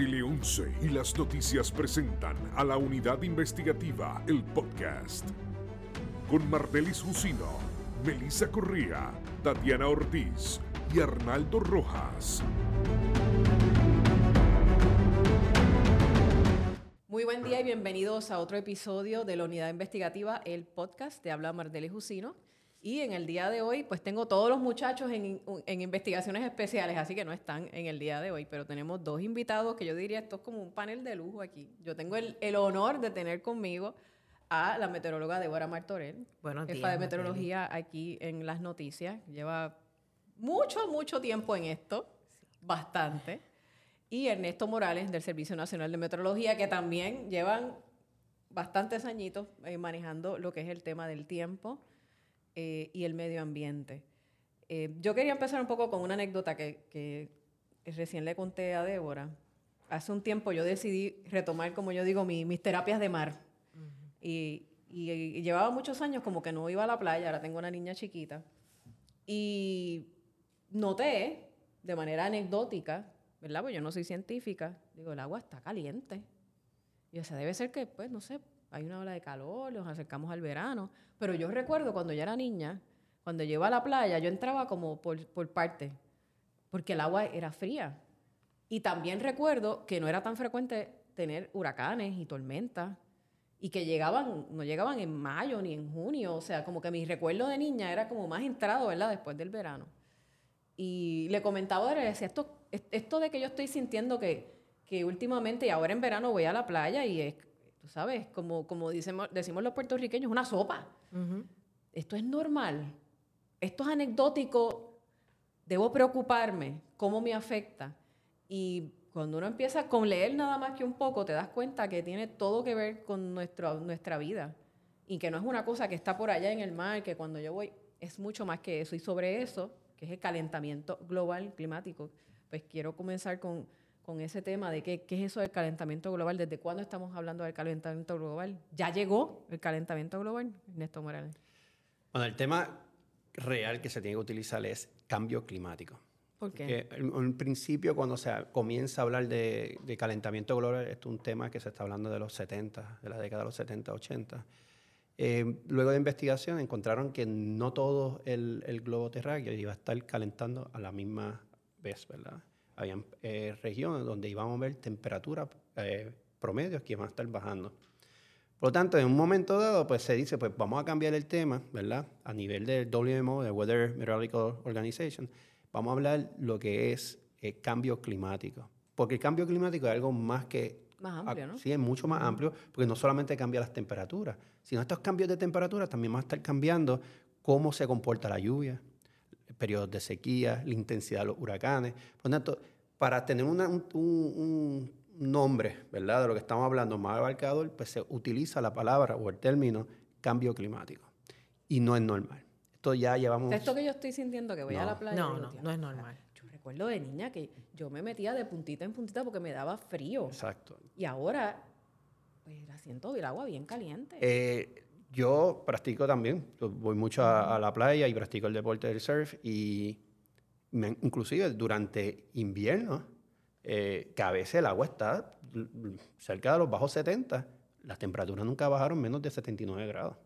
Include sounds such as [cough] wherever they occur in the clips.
Tele 11 y las noticias presentan a la unidad investigativa El Podcast. Con Martelis Jusino, Melissa Corría, Tatiana Ortiz y Arnaldo Rojas. Muy buen día y bienvenidos a otro episodio de la unidad investigativa El Podcast. Te habla Martelis Jusino. Y en el día de hoy, pues tengo todos los muchachos en, en, investigaciones especiales, así que no están en el día de hoy, pero tenemos dos invitados que yo diría esto es como un panel de lujo aquí. Yo tengo el, el honor de tener conmigo a la meteoróloga Débora Martorell, Buenos jefa días, de meteorología aquí en las noticias. Lleva mucho, mucho tiempo en esto, bastante. Y Ernesto Morales, del Servicio Nacional de Meteorología, que también llevan bastantes añitos eh, manejando lo que es el tema del tiempo eh, y el medio ambiente. Eh, yo quería empezar un poco con una anécdota que, que recién le conté a Débora. Hace un tiempo yo decidí retomar, como yo digo, mi- mis terapias de mar. y, y- y llevaba muchos años como que no iba a la playa, ahora tengo una niña chiquita. Y noté, de manera anecdótica, ¿verdad? Pues yo no soy científica, digo, el agua está caliente. Y o sea, debe ser que, pues, no sé, hay una ola de calor, nos acercamos al verano. Pero yo recuerdo cuando yo era niña, cuando yo a la playa, yo entraba como por, por parte, porque el agua era fría. Y también recuerdo que no era tan frecuente tener huracanes y tormentas y que llegaban, no llegaban en mayo ni en junio, o sea, como que mi recuerdo de niña era como más entrado, ¿verdad? Después del verano. Y le comentaba, le decía, esto, es- esto de que yo estoy sintiendo que, que últimamente y ahora en verano voy a la playa y es, tú sabes, como, como decimos, decimos los puertorriqueños, una sopa. Esto es normal. Esto es anecdótico. Debo preocuparme. ¿Cómo me afecta? Y cuando uno empieza con leer nada más que un poco, te das cuenta que tiene todo que ver con nuestro, nuestra vida. Y que no es una cosa que está por allá en el mar, que cuando yo voy es mucho más que eso. Y sobre eso, que es el calentamiento global climático, pues quiero comenzar con, con ese tema de qué, qué es eso del calentamiento global, desde cuándo estamos hablando del calentamiento global. ¿Ya llegó el calentamiento global, Ernesto Morales? Bueno, el tema real que se tiene que utilizar es cambio climático. ¿Por qué? Porque en, en principio, cuando se comienza a hablar de, de calentamiento global, esto es un tema que se está hablando de los 70, de la década de los 70, 80. Eh, luego de investigación encontraron que no todo el, el globo terráqueo iba a estar calentando a la misma vez, ¿verdad? Habían eh, regiones donde íbamos a ver temperaturas eh, promedios que iban a estar bajando. Por lo tanto, en un momento dado, pues se dice, pues vamos a cambiar el tema, ¿verdad? A nivel del WMO, del Weather Meteorological Organization, vamos a hablar lo que es eh, cambio climático. Porque el cambio climático es algo más que... Más amplio, ¿no? Sí, es mucho más amplio, porque no solamente cambia las temperaturas, sino estos cambios de temperatura también van a estar cambiando cómo se comporta la lluvia, periodos de sequía, la intensidad de los huracanes. Por lo tanto, para tener una- un, un- un nombre, ¿verdad? De lo que estamos hablando más abarcador, pues se utiliza la palabra o el término cambio climático. Y no es normal. Esto ya llevamos... Esto que yo estoy sintiendo que voy a No. la playa. No, no, "Diablo, no es normal. Yo recuerdo de niña que yo me metía de puntita en puntita porque me daba frío. Exacto. Y ahora, pues la siento el agua bien caliente. Eh, yo practico también, voy mucho a, a la playa y practico el deporte del surf y me- inclusive durante invierno, eh, que a veces el agua está cerca de los bajos 70, las temperaturas nunca bajaron menos de 79 grados.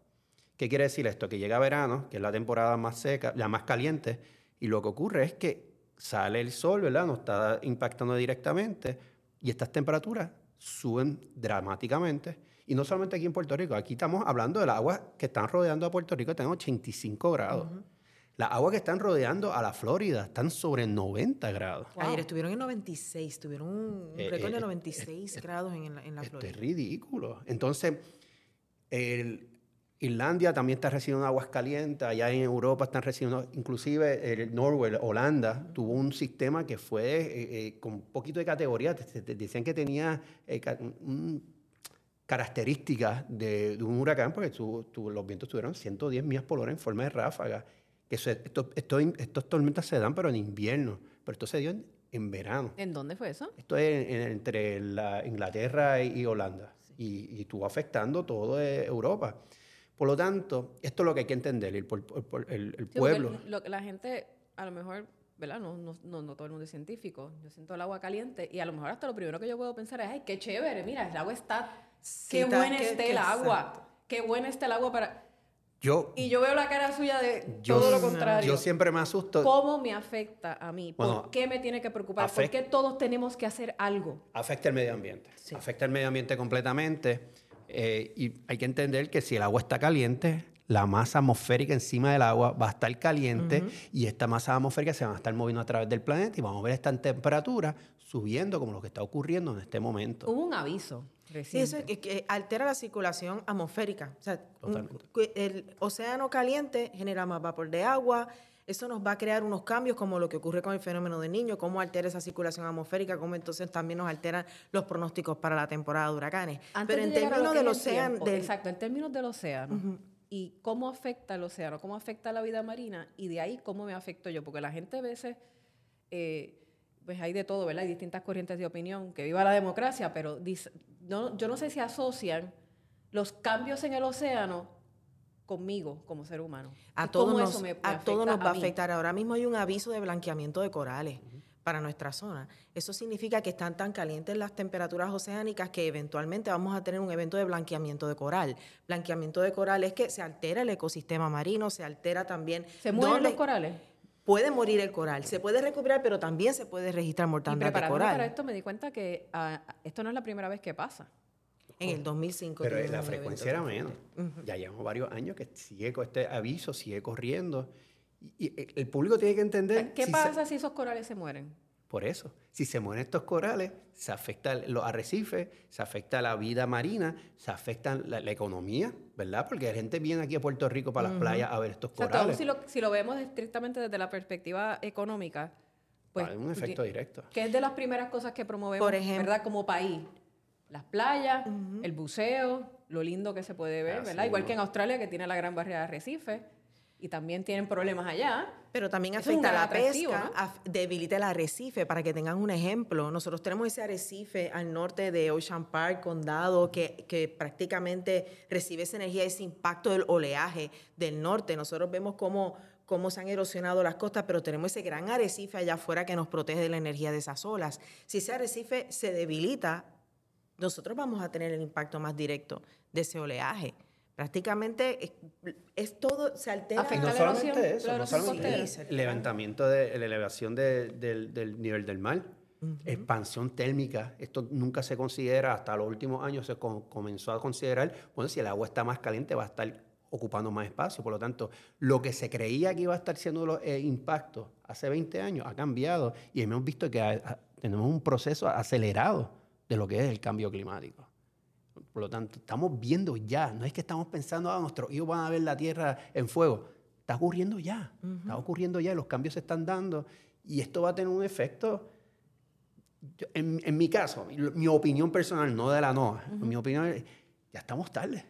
¿Qué quiere decir esto? Que llega verano, que es la temporada más seca, la más caliente, y lo que ocurre es que sale el sol, ¿verdad? Nos está impactando directamente y estas temperaturas suben dramáticamente. Y no solamente aquí en Puerto Rico, aquí estamos hablando del agua que están rodeando a Puerto Rico, están en 85 grados. Las aguas que están rodeando a la Florida están sobre 90 grados. Wow. Ayer estuvieron en 96, tuvieron un Eh, récord eh, de eh, 96 grados en, la- en la Esto Florida. es ridículo. Entonces, el- Irlandia también está recibiendo aguas calientes, allá en Europa están recibiendo, inclusive el Norway, Holanda, tuvo un sistema que fue eh, eh, con un poquito de categoría, te- te- te decían que tenía eh, un- características de, de un huracán, porque tu- tu- los vientos tuvieron 110 millas por hora en forma de ráfaga. Que eso- esto- esto- estos tormentas se dan, pero en invierno, pero esto se dio en, en verano. ¿En dónde fue eso? Esto es en- entre la Inglaterra y, y Holanda. Y, y estuvo afectando toda Europa. Por lo tanto, esto es lo que hay que entender. El, el el- el Sí, pueblo. lo que la gente a lo mejor ¿verdad? No, no, no, no todo el mundo es científico. Yo siento el agua caliente y a lo mejor hasta lo primero que yo puedo pensar es, ay, qué chévere, mira, el agua está, Sí, qué está- buena qué el agua, exacto. qué buena está el agua para... Yo, Y yo veo la cara suya de yo, todo lo contrario. yo siempre me asusto. ¿Cómo me afecta a mí? ¿Por Bueno, qué me tiene que preocupar? ¿Por qué todos tenemos que hacer algo? afecta el medio ambiente. Afecta el medio ambiente completamente. eh, y hay que entender que si el agua está caliente, la masa atmosférica encima del agua va a estar caliente y esta masa atmosférica se va a estar moviendo a través del planeta y vamos a ver esta temperatura subiendo como lo que está ocurriendo en este momento. Hubo un aviso Sí, reciente. eso es que, que altera la circulación atmosférica. O sea, un- Totalmente. el océano caliente genera más vapor de agua. Eso nos va a crear unos cambios como lo que ocurre con el fenómeno del niño, cómo altera esa circulación atmosférica, cómo entonces también nos alteran los pronósticos para la temporada de huracanes. Antes Pero en de términos del océano, del- exacto, en términos del océano y cómo afecta el océano, cómo afecta la vida marina y de ahí cómo me afecto yo, porque la gente a veces, eh, pues hay de todo, ¿verdad? Hay distintas corrientes de opinión, que viva la democracia, pero dice- no, yo no sé si asocian los cambios en el océano conmigo como ser humano. a todos cómo nos, eso me- me a todos nos va a afectar. Ahora mismo hay un aviso de blanqueamiento de corales para nuestra zona. Eso significa que están tan calientes las temperaturas oceánicas que eventualmente vamos a tener un evento de blanqueamiento de coral. Blanqueamiento de coral es que se altera el ecosistema marino, se altera también... ¿Se mueren dónde- los corales? Puede morir el coral, se puede recuperar, pero también se puede registrar mortandad de preparándome coral. para esto me di cuenta que ah, esto no es la primera vez que pasa. En el 2005. Pero la frecuencia era menos. tan fuerte. Ya llevamos varios años que sigue con este aviso, sigue corriendo. Y, y el público tiene que entender... ¿Qué si se- pasa si esos corales se mueren? Por eso, si se mueren estos corales, se afecta los arrecifes, se afecta la vida marina, se afecta la, la economía, ¿verdad? Porque la gente viene aquí a Puerto Rico para las playas a ver estos O sea, todo corales. si lo, si lo vemos estrictamente desde la perspectiva económica, pues... Hay un efecto directo. Que es de las primeras cosas que promovemos, Por ejemplo- ¿verdad? Como país. Las playas, el buceo, lo lindo que se puede ver, Así ¿verdad? Igual que en Australia, que tiene la gran barrera de arrecife, y también tienen problemas allá. Pero también afecta la pesca, ¿no? debilita el arrecife. Para que tengan un ejemplo, nosotros tenemos ese arrecife al norte de Ocean Park, condado, que, que prácticamente recibe esa energía, ese impacto del oleaje del norte. Nosotros vemos cómo, cómo se han erosionado las costas, pero tenemos ese gran arrecife allá afuera que nos protege de la energía de esas olas. Si ese arrecife se debilita, nosotros vamos a tener el impacto más directo de ese oleaje. Prácticamente es, es todo, se altera. Afecta no la erosión, eso, la no solamente eso, el levantamiento de la elevación de- del, del nivel del mar, expansión térmica, esto nunca se considera, hasta los últimos años se co- comenzó a considerar, bueno, si el agua está más caliente va a estar ocupando más espacio, por lo tanto, lo que se creía que iba a estar siendo los eh, impactos hace 20 años ha cambiado y hemos visto que ha- ha- tenemos un proceso acelerado de lo que es el cambio climático. Por lo tanto, estamos viendo ya, no es que estamos pensando, ah, nuestros hijos van a ver la Tierra en fuego. Está ocurriendo ya, está ocurriendo ya, los cambios se están dando y esto va a tener un efecto. yo- en, en mi caso, mi, mi opinión personal, no de la NOAA, mi opinión es, ya estamos tarde.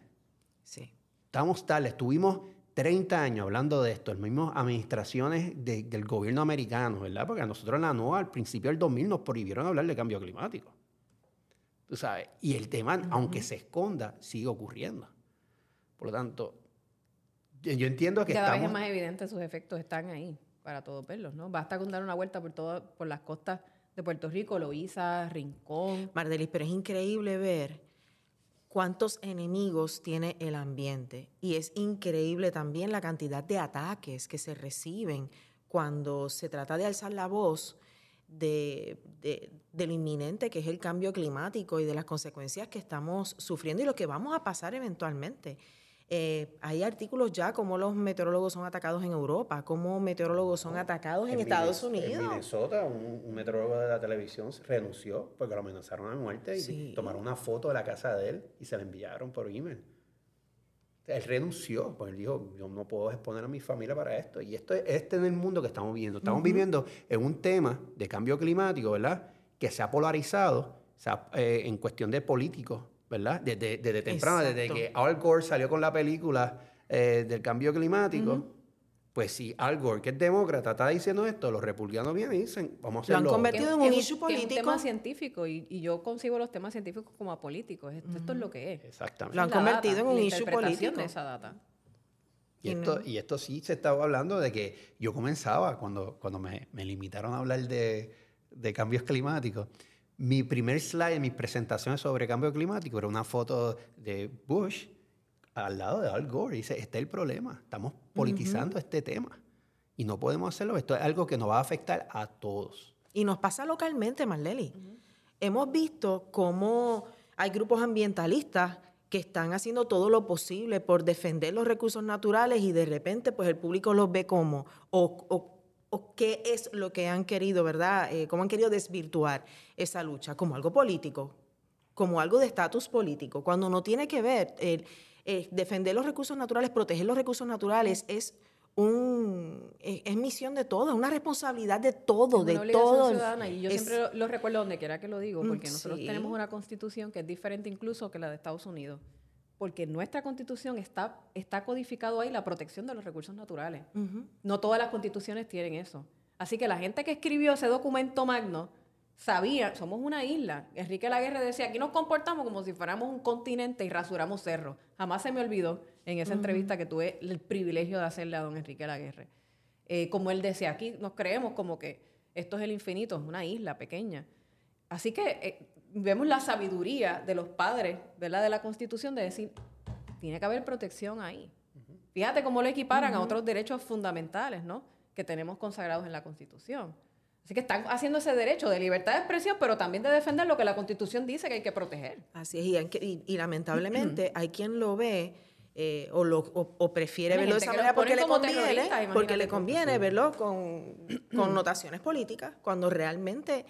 Sí. Estamos tarde, estuvimos 30 años hablando de esto, las mismas administraciones de- del gobierno americano, ¿verdad? Porque a nosotros en la NOAA al principio del 2000 nos prohibieron hablar de cambio climático. Tú sabes, y el tema, aunque se esconda, sigue ocurriendo. Por lo tanto, yo, entiendo que Cada vez estamos... es más evidente, sus efectos están ahí para todos verlos, ¿no? Basta con dar una vuelta por todo, por las costas de Puerto Rico, Loíza, Rincón. Mardelis, pero es increíble ver cuántos enemigos tiene el ambiente. Y es increíble también la cantidad de ataques que se reciben cuando se trata de alzar la voz de, de- de lo inminente que es el cambio climático y de las consecuencias que estamos sufriendo y lo que vamos a pasar eventualmente. Eh, hay artículos ya como los meteorólogos son atacados en Europa, como meteorólogos son atacados en, Estados Unidos. En Minnesota, un, un meteorólogo de la televisión renunció porque lo amenazaron a muerte y Sí. tomaron una foto de la casa de él y se la enviaron por email. Él renunció, porque él dijo, yo no puedo exponer a mi familia para esto. Y esto es este es el mundo que estamos viviendo. Estamos viviendo en un tema de cambio climático, ¿verdad? Que se ha polarizado se ha, eh, en cuestión de políticos, ¿verdad? Desde, desde temprano, desde que Al Gore salió con la película eh, del cambio climático, pues si Al Gore, que es demócrata, está diciendo esto, los republicanos vienen y dicen, vamos a Lo han hacerlo. convertido en un issue que es un político. tema científico y, y yo concibo los temas científicos como apolíticos. Esto, esto es lo que es. Exactamente. Lo han la convertido data, en un la issue interpretación político. de esa data. Y esto, y esto sí se estaba hablando de que yo comenzaba, cuando, cuando me, me limitaron a hablar de, de cambios climáticos, mi primer slide en mis presentaciones sobre cambio climático era una foto de Bush al lado de Al Gore. Y dice, este es el problema, estamos politizando este tema. Y no podemos hacerlo, esto es algo que nos va a afectar a todos. Y nos pasa localmente, Marleli. Hemos visto cómo hay grupos ambientalistas que están haciendo todo lo posible por defender los recursos naturales y de repente pues el público los ve como o, o- o qué es lo que han querido, ¿verdad? Eh, cómo han querido desvirtuar esa lucha como algo político, como algo de estatus político, cuando no tiene que ver el, eh, defender los recursos naturales, proteger los recursos naturales es un es, es misión de todos, es una responsabilidad de todo, de todo. ciudadana y yo Es- siempre lo, lo recuerdo donde quiera que lo digo, Mm, porque nosotros tenemos una constitución que es diferente incluso que la de Estados Unidos, porque nuestra constitución está, está codificado ahí la protección de los recursos naturales. No todas las constituciones tienen eso. Así que la gente que escribió ese documento magno sabía, somos una isla. Enrique Laguerre decía, aquí nos comportamos como si fuéramos un continente y rasuramos cerros. Jamás se me olvidó en esa entrevista que tuve el privilegio de hacerle a don Enrique Laguerre. Eh, como él decía, aquí nos creemos como que esto es el infinito, es una isla pequeña. Así que eh, vemos la sabiduría de los padres ¿verdad? de la Constitución de decir, tiene que haber protección ahí. Fíjate cómo lo equiparan a otros derechos fundamentales, ¿no? Que tenemos consagrados en la Constitución. Así que están haciendo ese derecho de libertad de expresión, pero también de defender lo que la Constitución dice que hay que proteger. Así es, y, hay que- y- y lamentablemente [clears throat] hay quien lo ve eh, o, lo, o, o prefiere verlo de esa manera porque le conviene, porque le conviene verlo con [clears throat] connotaciones políticas, cuando realmente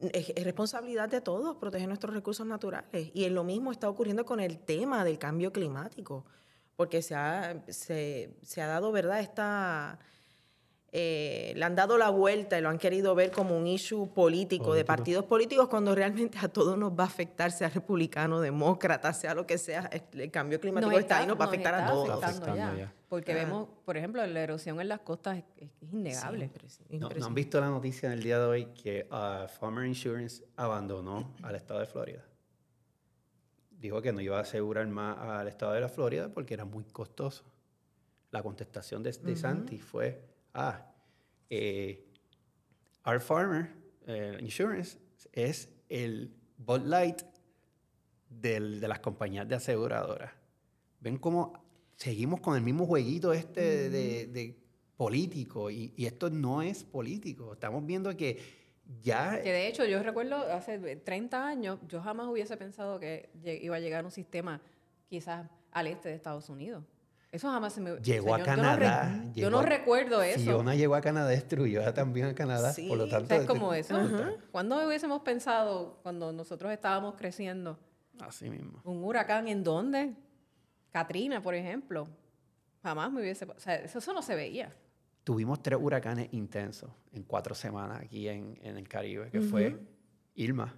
es, es responsabilidad de todos proteger nuestros recursos naturales. Y lo mismo está ocurriendo con el tema del cambio climático, porque se ha, se, se ha dado, ¿verdad?, esta... eh, le han dado la vuelta y lo han querido ver como un issue político, de partidos políticos, cuando realmente a todos nos va a afectar, sea republicano, demócrata, sea lo que sea, el cambio climático está, ahí, nos va a afectar a todos. ya. ya. Porque Ah. vemos, por ejemplo, la erosión en las costas es, innegable. Sí, ¿No, ¿no impresionante. han visto la noticia en el día de hoy que uh, Farmer Insurance abandonó al estado de Florida? Dijo que no iba a asegurar más al estado de la Florida porque era muy costoso. La contestación de, de Santi fue, ah, eh, Our Farmer eh, Insurance es el Bud Light del- de las compañías de aseguradoras. ¿Ven cómo seguimos con el mismo jueguito este de, de político? Y, y esto no es político. Estamos viendo que ya... Que de hecho, yo recuerdo hace 30 años, yo jamás hubiese pensado que iba a llegar un sistema quizás al este de Estados Unidos. Eso jamás se me... Llegó o a sea, yo- yo no re- Canadá. Yo no, a- recuerdo eso. Fiona llegó a Canadá, destruyó también a Canadá. Sí, por lo tanto, O sea, es como este- eso. ¿Cuándo hubiésemos pensado, cuando nosotros estábamos creciendo, Así mismo. un huracán en dónde? Katrina, por ejemplo. Jamás me hubiese... O sea, eso, eso no se veía. Tuvimos tres huracanes intensos en cuatro semanas aquí en, en el Caribe, que fue Irma.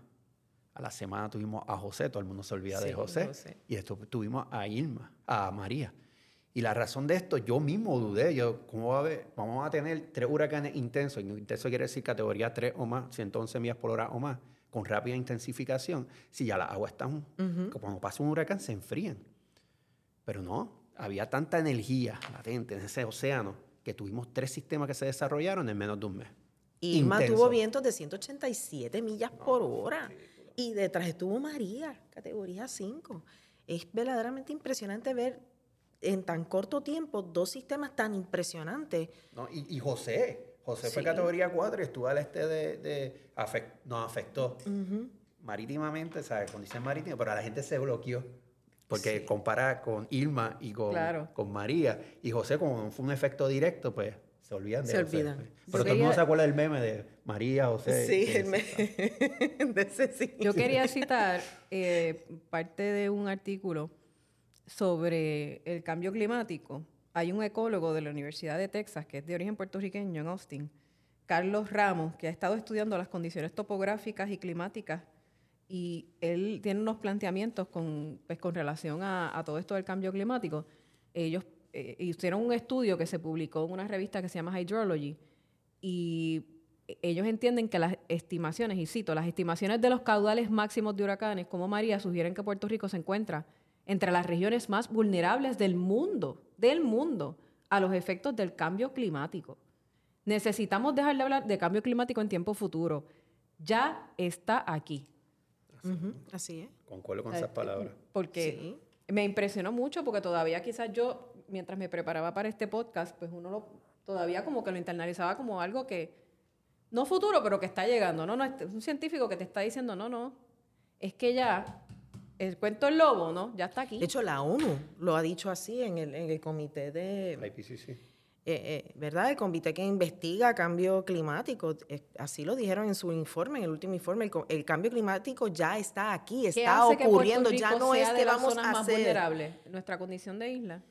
A la semana tuvimos a José, todo el mundo se olvida de Sí, José. José. Y esto tuvimos a Irma, a María. Y la razón de esto, yo mismo dudé, yo, ¿cómo va a haber? Vamos a tener tres huracanes intensos, y intenso quiere decir categoría 3 o más, 111 millas por hora o más, con rápida intensificación, si ya las aguas están, cuando pasa un huracán se enfrían. Pero no, había tanta energía latente en ese océano que tuvimos tres sistemas que se desarrollaron en menos de un mes. Irma Intenso. tuvo vientos de 187 millas por hora. Y detrás estuvo María, categoría 5. Es verdaderamente impresionante ver en tan corto tiempo dos sistemas tan impresionantes. No, y, y José, José fue Sí. categoría 4 y estuvo al este de, de afec- nos afectó marítimamente, ¿sabes? Condición marítima, pero a la gente se bloqueó. Porque compara con Irma y con, Claro. con María. Y José, como fue un efecto directo, pues se olvidan de Se José, olvidan. pues. Yo Pero todo el mundo se acuerda del meme de María, José. Sí, el me- [laughs] de ese sí. Yo quería citar eh, parte de un artículo sobre el cambio climático. Hay un ecólogo de la Universidad de Texas, que es de origen puertorriqueño en Austin, Carlos Ramos, que ha estado estudiando las condiciones topográficas y climáticas y él tiene unos planteamientos con, pues, con relación a, todo esto del cambio climático. Ellos eh, hicieron un estudio que se publicó en una revista que se llama Hydrology y ellos entienden que las estimaciones, y cito, las estimaciones de los caudales máximos de huracanes como María sugieren que Puerto Rico se encuentra entre las regiones más vulnerables del mundo, del mundo, a los efectos del cambio climático. Necesitamos dejar de hablar de cambio climático en tiempo futuro. Ya está aquí. Así es. Concuerdo con Eh, esas palabras. Porque Sí. me impresionó mucho porque todavía quizás yo, mientras me preparaba para este podcast, pues uno lo, todavía como que lo internalizaba como algo que, no futuro, pero que está llegando. No, no, es un científico que te está diciendo, no, no, es que ya, el cuento del lobo, ¿no? Ya está aquí. De hecho, la ONU lo ha dicho así en el, en el comité de, La IPCC. eh, eh, ¿verdad? El comité que investiga cambio climático. eh, así lo dijeron en su informe, en el último informe. El, el cambio climático ya está aquí, ¿Qué está ocurriendo. Ya no es que las vamos zonas a más hacer. vulnerables? Nuestra condición de isla.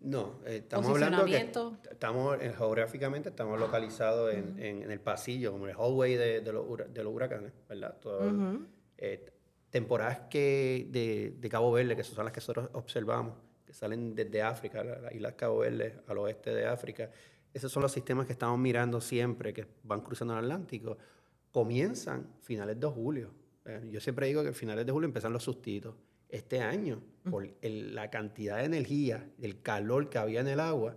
No, eh, estamos hablando que estamos eh, geográficamente estamos localizados en, en- en el pasillo, como el hallway de, de los, de los huracanes, ¿verdad? Todo el- Ujú. eh, temporadas que de, de Cabo Verde, que son las que nosotros observamos, que salen desde África, la, la isla Cabo Verde al oeste de África, esos son los sistemas que estamos mirando siempre, que van cruzando el Atlántico, comienzan finales de julio. Eh, yo siempre digo que finales de julio empiezan los sustitos. Este año, por el- la cantidad de energía, el calor que había en el agua,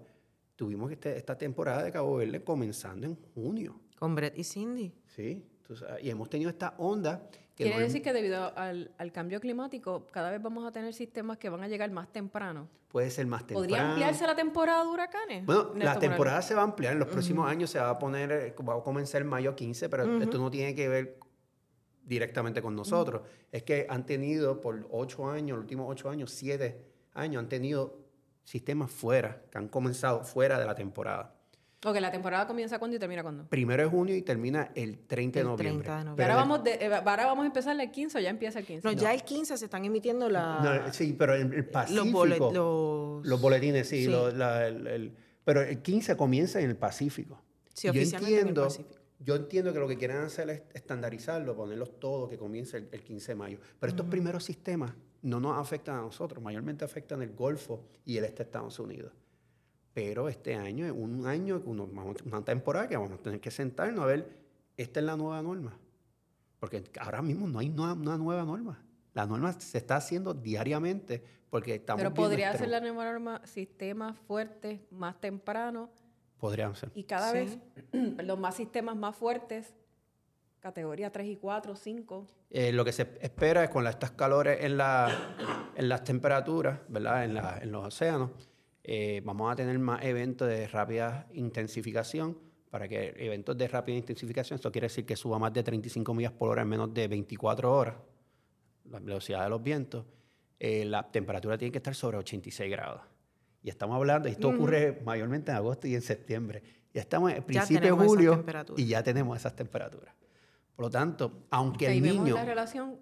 tuvimos este- esta temporada de Cabo Verde comenzando en junio. Con Brett y Cindy. ¿sí? Entonces, y hemos tenido esta onda Quiere decir que debido al, al cambio climático, cada vez vamos a tener sistemas que van a llegar más temprano. puede ser más temprano. ¿Podría ampliarse la temporada de huracanes? Bueno, Néstor la Morales? temporada se va a ampliar. En los próximos años se va a poner, eh, va a comenzar mayo 15, pero esto no tiene que ver directamente con nosotros. Es que han tenido por ocho años, los últimos ocho años, siete años, han tenido sistemas fuera, que han comenzado fuera de la temporada. Ok, la temporada comienza cuándo y termina cuándo. Primero de junio y termina el 30 de El noviembre. 30 de Y noviembre. ahora, Pero vamos de- eh, ahora vamos a empezar el 15 o ya empieza el 15. No, ya el 15 se están emitiendo la, No, sí, pero el, el Pacífico... los, bolet- los, Los boletines, sí. Sí. lo- la- el- el- pero el 15 comienza en el Pacífico. Sí, yo oficialmente en el entiendo, Pacífico. yo entiendo que lo que quieren hacer es estandarizarlo, ponerlos todos, que comience el, el 15 de mayo. Pero estos primeros sistemas no nos afectan a nosotros, mayormente afectan el Golfo y el este de Estados Unidos. Pero este año es un año, una temporada que vamos a tener que sentarnos a ver, esta es la nueva norma. Porque ahora mismo no hay una, una nueva norma. La norma se está haciendo diariamente porque estamos Pero podría ser la nueva norma sistemas fuertes más temprano Podrían ser. y cada Sí. vez [clears throat] perdón, más sistemas más fuertes, categoría 3 y 4, 5. Eh, lo que se espera es con la- estas calores en, la- en las temperaturas, ¿verdad? En, la- en los océanos, eh, vamos a tener más eventos de rápida intensificación. Para que eventos de rápida intensificación, esto quiere decir que suba más de 35 millas por hora en menos de 24 horas, la velocidad de los vientos, eh, la temperatura tiene que estar sobre 86 grados. Y estamos hablando, y esto ocurre mayormente en agosto y en septiembre. Ya estamos en principio de julio y ya tenemos esas temperaturas. Por lo tanto, aunque el vemos niño... la relación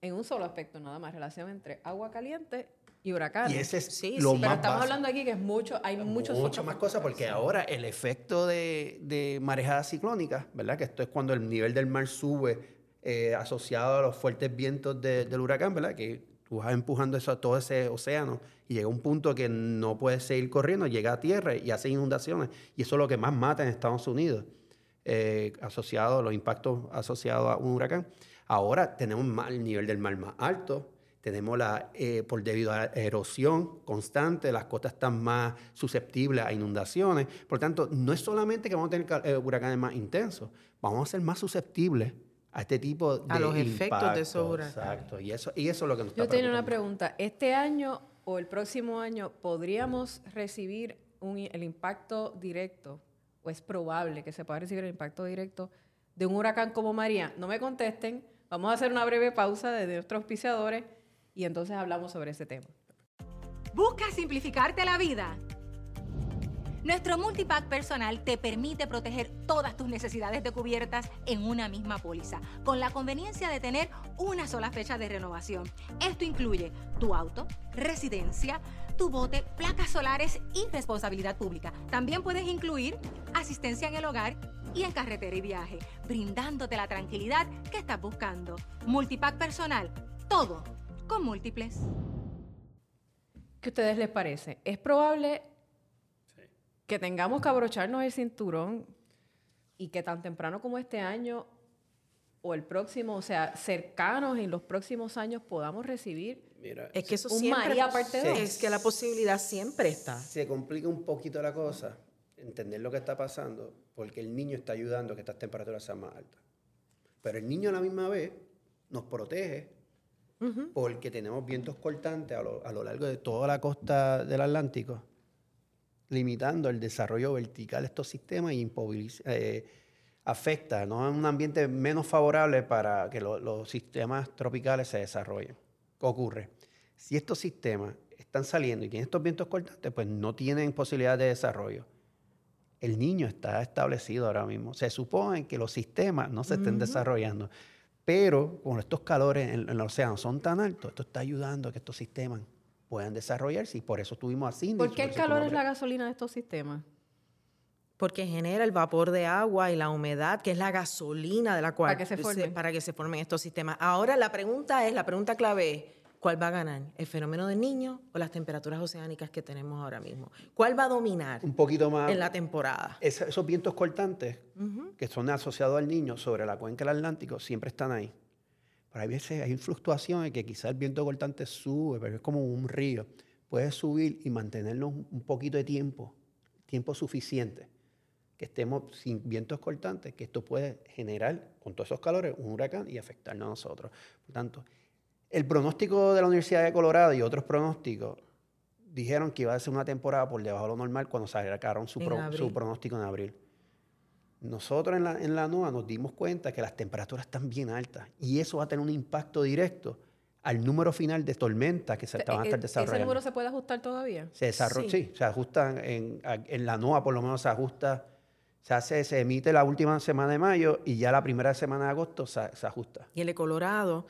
en un solo aspecto, nada más, relación entre agua caliente y huracanes. Y ese es Sí, lo sí. más Pero estamos hablando aquí que es mucho, hay muchos Mucho otros más cosas porque ahora el efecto de, de marejadas ciclónicas, ¿verdad? Que esto es cuando el nivel del mar sube eh, asociado a los fuertes vientos de- del huracán, ¿verdad? Que tú vas empujando eso a todo ese océano y llega un punto que no puedes seguir corriendo, llega a tierra y hace inundaciones. Y eso es lo que más mata en Estados Unidos, eh, asociado a los impactos asociados a un huracán. Ahora tenemos más- el nivel del mar más alto, tenemos la, eh, por debido a la erosión constante, las costas están más susceptibles a inundaciones. Por tanto, no es solamente que vamos a tener eh, huracanes más intensos, vamos a ser más susceptibles a este tipo de A los efectos de esos huracanes. Exacto, y eso, y eso es lo que nos Yo está tenía una pregunta. ¿Este año o el próximo año podríamos recibir un el impacto directo, o es probable que se pueda recibir el impacto directo de un huracán como María? No me contesten. Vamos a hacer una breve pausa de nuestros auspiciadores y entonces hablamos sobre ese tema. ¿Buscas simplificarte la vida? Nuestro multipack personal te permite proteger todas tus necesidades de cubiertas en una misma póliza, con la conveniencia de tener una sola fecha de renovación. Esto incluye tu auto, residencia, tu bote, placas solares y responsabilidad pública. También puedes incluir asistencia en el hogar y en carretera y viaje, brindándote la tranquilidad que estás buscando. Multipack personal, todo con múltiples. ¿Qué a ustedes les parece? ¿Es probable que tengamos que abrocharnos el cinturón y que tan temprano como este año o el próximo, o sea, cercanos en los próximos años podamos recibir Mira, Es que eso Un siempre... María parte. Es que la posibilidad siempre está. se complica un poquito la cosa, entender lo que está pasando, porque el niño está ayudando a que estas temperaturas sean más altas. Pero el niño a la misma vez nos protege porque tenemos vientos cortantes a lo, a lo largo de toda la costa del Atlántico, limitando el desarrollo vertical de estos sistemas y eh, afecta ¿no? un ambiente menos favorable para que lo- los sistemas tropicales se desarrollen. ¿Qué ocurre? Si estos sistemas están saliendo y tienen estos vientos cortantes, pues no tienen posibilidad de desarrollo. El niño está establecido ahora mismo. Se supone que los sistemas no se estén desarrollando, pero con estos calores en, en el océano son tan altos, esto está ayudando a que estos sistemas puedan desarrollarse y por eso tuvimos a Cindy. ¿Por qué el calor es la la gasolina de estos sistemas? Porque genera el vapor de agua y la humedad, que es la gasolina de la cual Para que se formen. para que se formen estos sistemas. Ahora la pregunta es, la pregunta clave es, ¿cuál va a ganar? ¿El fenómeno del niño o las temperaturas oceánicas que tenemos ahora mismo? ¿Cuál va a dominar Un poquito más. en la temporada? Esa- esos vientos cortantes que son asociados al niño sobre la cuenca del Atlántico siempre están ahí. Pero hay veces hay fluctuaciones que quizás el viento cortante sube, pero es como un río. Puede subir y mantenerlo un un poquito de tiempo, tiempo suficiente, que estemos sin vientos cortantes, que esto puede generar, con todos esos calores, un huracán y afectarnos a nosotros. Por tanto, el pronóstico de la Universidad de Colorado y otros pronósticos dijeron que iba a ser una temporada por debajo de lo normal cuando sacaron su, pro- su pronóstico en abril. Nosotros en la, en la NOAA nos dimos cuenta que las temperaturas están bien altas y eso va a tener un impacto directo al número final de tormentas que se van a estar Eh, ¿Ese desarrollando. número se puede ajustar todavía? Se desarrolla, sí. Sí. se ajustan en, en la NOAA por lo menos se ajusta, se hace, se emite la última semana de mayo y ya la primera semana de agosto se, se ajusta. Y el de Colorado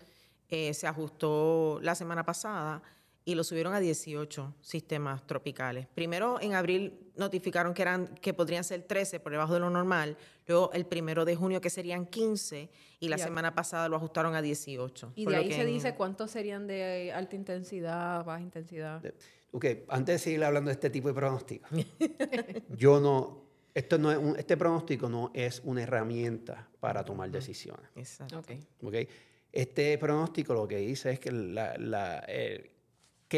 eh, se ajustó la semana pasada y lo subieron a 18 sistemas tropicales. Primero en abril notificaron que eran que podrían ser 13 por debajo de lo normal, luego el primero de junio que serían 15 y la semana pasada lo ajustaron a 18. Y de ahí se en- dice cuántos serían de alta intensidad, baja intensidad. Ok, antes de seguir hablando de este tipo de pronósticos, [laughs] yo no, esto no es un- este pronóstico no es una herramienta para tomar decisiones. Exacto. Ok. ¿ok? Este pronóstico lo que dice es que la, eh,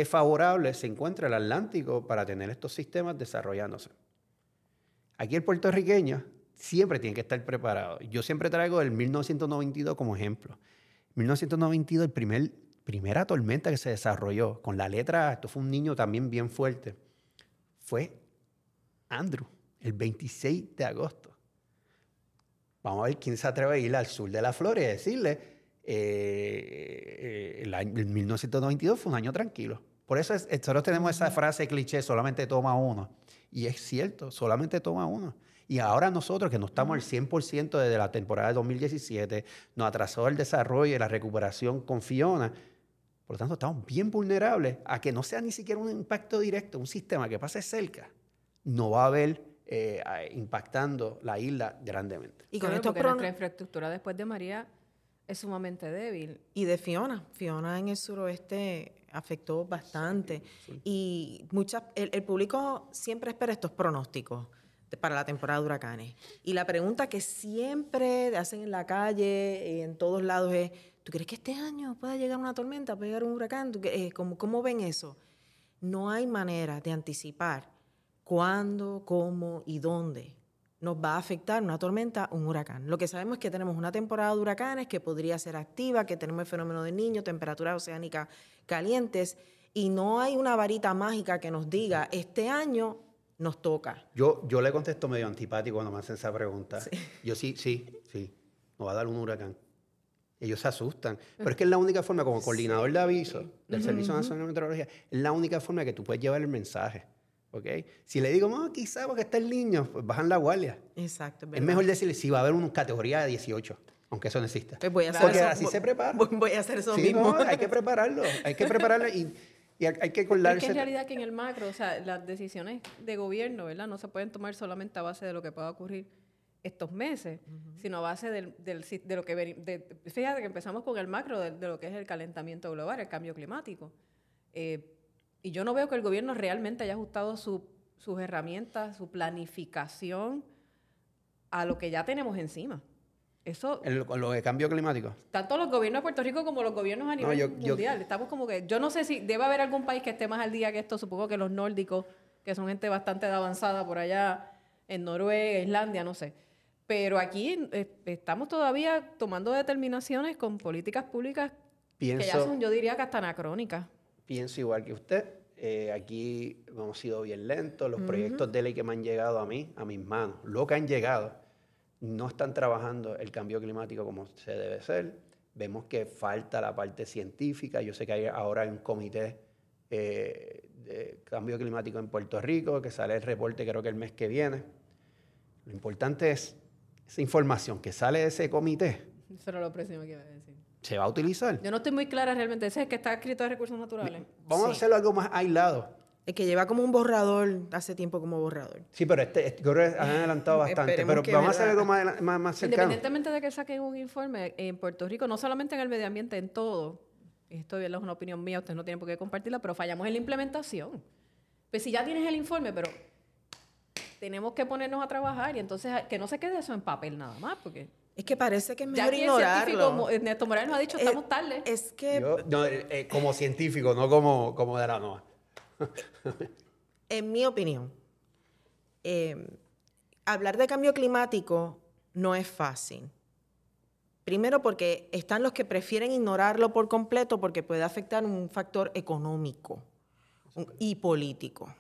favorable se encuentra el Atlántico para tener estos sistemas desarrollándose. Aquí el puertorriqueño siempre tiene que estar preparado. Yo siempre traigo el 1992 como ejemplo. 1992, el primer, primera tormenta que se desarrolló con la letra A, esto fue un niño también bien fuerte, fue Andrew, el 26 de agosto. Vamos a ver quién se atreve a ir al sur de la Florida y decirle, eh, eh, el, año, el 1992 fue un año tranquilo. Por eso es- nosotros tenemos esa frase cliché, solamente toma uno. Y es cierto, solamente toma uno. Y ahora nosotros, que no estamos al 100% desde la temporada de 2017, nos atrasó el desarrollo y la recuperación con Fiona. Por lo tanto, estamos bien vulnerables a que no sea ni siquiera un impacto directo, un sistema que pase cerca, no va a haber eh, impactando la isla grandemente. Y con Claro, prono- nuestra infraestructura después de María es sumamente débil. Y de Fiona. Fiona en el suroeste afectó bastante. Y muchas, el, el público siempre espera estos pronósticos de- para la temporada de huracanes. Y la pregunta que siempre hacen en la calle y en todos lados es, ¿tú crees que este año pueda llegar una tormenta, pueda llegar un huracán? ¿Tú eh, ¿cómo, ¿Cómo ven eso? No hay manera de anticipar cuándo, cómo y dónde nos va a afectar una tormenta un huracán. Lo que sabemos es que tenemos una temporada de huracanes que podría ser activa, que tenemos el fenómeno del niño, temperaturas oceánicas calientes, y no hay una varita mágica que nos diga, este año nos toca. Yo, yo le contesto medio antipático cuando me hacen esa pregunta. Yo sí, sí, sí, nos va a dar un huracán. Ellos se asustan. Pero es que es la única forma, como coordinador de aviso del Servicio Nacional de Meteorología, es la única forma que tú puedes llevar el mensaje. ¿Ok? Si le digo, no, quizá porque está el niño, pues bajan la guardia. Exacto. Es ¿verdad? mejor decirle si va a haber una categoría de 18, aunque eso no exista. Pues voy a hacer Porque eso. así voy- se prepara. Voy, a hacer eso Sí, mismo. no, hay que prepararlo, hay que prepararlo y, y hay que Pero es que acordarse. en realidad que en el macro, o sea, las decisiones de gobierno, ¿verdad? No se pueden tomar solamente a base de lo que pueda ocurrir estos meses, sino a base del, del de lo que... de- fíjate que empezamos con el macro de, de lo que es el calentamiento global, el cambio climático. Eh, y yo no veo que el gobierno realmente haya ajustado su- sus herramientas, su planificación a lo que ya tenemos encima. Eso, En lo, de cambio climático. tanto los gobiernos de Puerto Rico como los gobiernos a nivel yo- yo- mundial. Estamos como que, yo no sé si debe haber algún país que esté más al día que esto, supongo que los nórdicos, que son gente bastante avanzada por allá, en Noruega, Islandia, no sé. Pero aquí eh, estamos todavía tomando determinaciones con políticas públicas que ya son, yo diría que hasta anacrónicas. Pienso igual que usted. Eh, aquí hemos sido bien lentos. Los proyectos de ley que me han llegado a mí, a mis manos, lo que han llegado, no están trabajando el cambio climático como se debe ser. Vemos que falta la parte científica. Yo sé que hay ahora un comité eh, de cambio climático en Puerto Rico, que sale el reporte creo que el mes que viene. Lo importante es esa información que sale de ese comité, Eso era lo próximo que iba a decir. Se va a utilizar. Yo no estoy muy clara realmente. Ese es el que está escrito de recursos naturales. Vamos a Sí. hacerlo algo más aislado. El que lleva como un borrador hace tiempo como borrador. Sí, pero este, este- creo que han adelantado bastante. Esperemos Pero vamos a hacer algo más, más, más cercano. Independientemente de que saquen un informe, en Puerto Rico, no solamente en el medio ambiente, en todo, esto es una opinión mía, ustedes no tienen por qué compartirla, pero fallamos en la implementación. Pues si ya tienes el informe, pero tenemos que ponernos a trabajar y entonces que no se quede eso en papel nada más, porque Es que parece que es ya mejor el científico, ignorarlo. Mo- Ernesto Morales nos ha dicho, Eh, estamos tarde. Es que Yo, no, eh, eh, como científico, no como, como de la NOAA. [laughs] en mi opinión, eh, hablar de cambio climático no es fácil. Primero porque están los que prefieren ignorarlo por completo porque puede afectar un factor económico y político.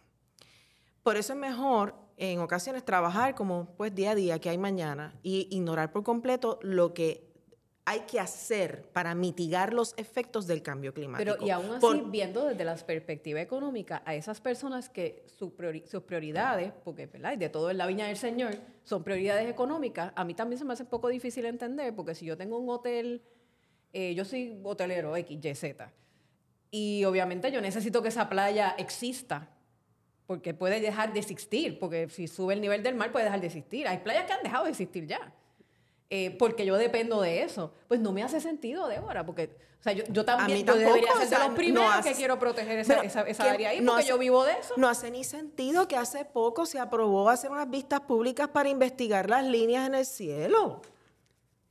Por eso es mejor en ocasiones trabajar como pues día a día que hay mañana y ignorar por completo lo que hay que hacer para mitigar los efectos del cambio climático. Pero y aún así, Por- viendo desde la perspectiva económica a esas personas que su priori- sus prioridades, porque ¿verdad? De todo en la viña del Señor, son prioridades económicas, a mí también se me hace un poco difícil entender, porque si yo tengo un hotel, eh, yo soy hotelero X, Y, Z, y obviamente yo necesito que esa playa exista, porque puede dejar de existir, porque si sube el nivel del mar puede dejar de existir. Hay playas que han dejado de existir ya. Eh, porque yo dependo de eso. Pues no me hace sentido, Débora, porque o sea, yo, yo también yo debería ser o sea, de los no primeros hace- que quiero proteger esa, esa, esa área ahí, No porque hace- yo vivo de eso. No hace ni sentido que hace poco se aprobó hacer unas vistas públicas para investigar las líneas en el cielo.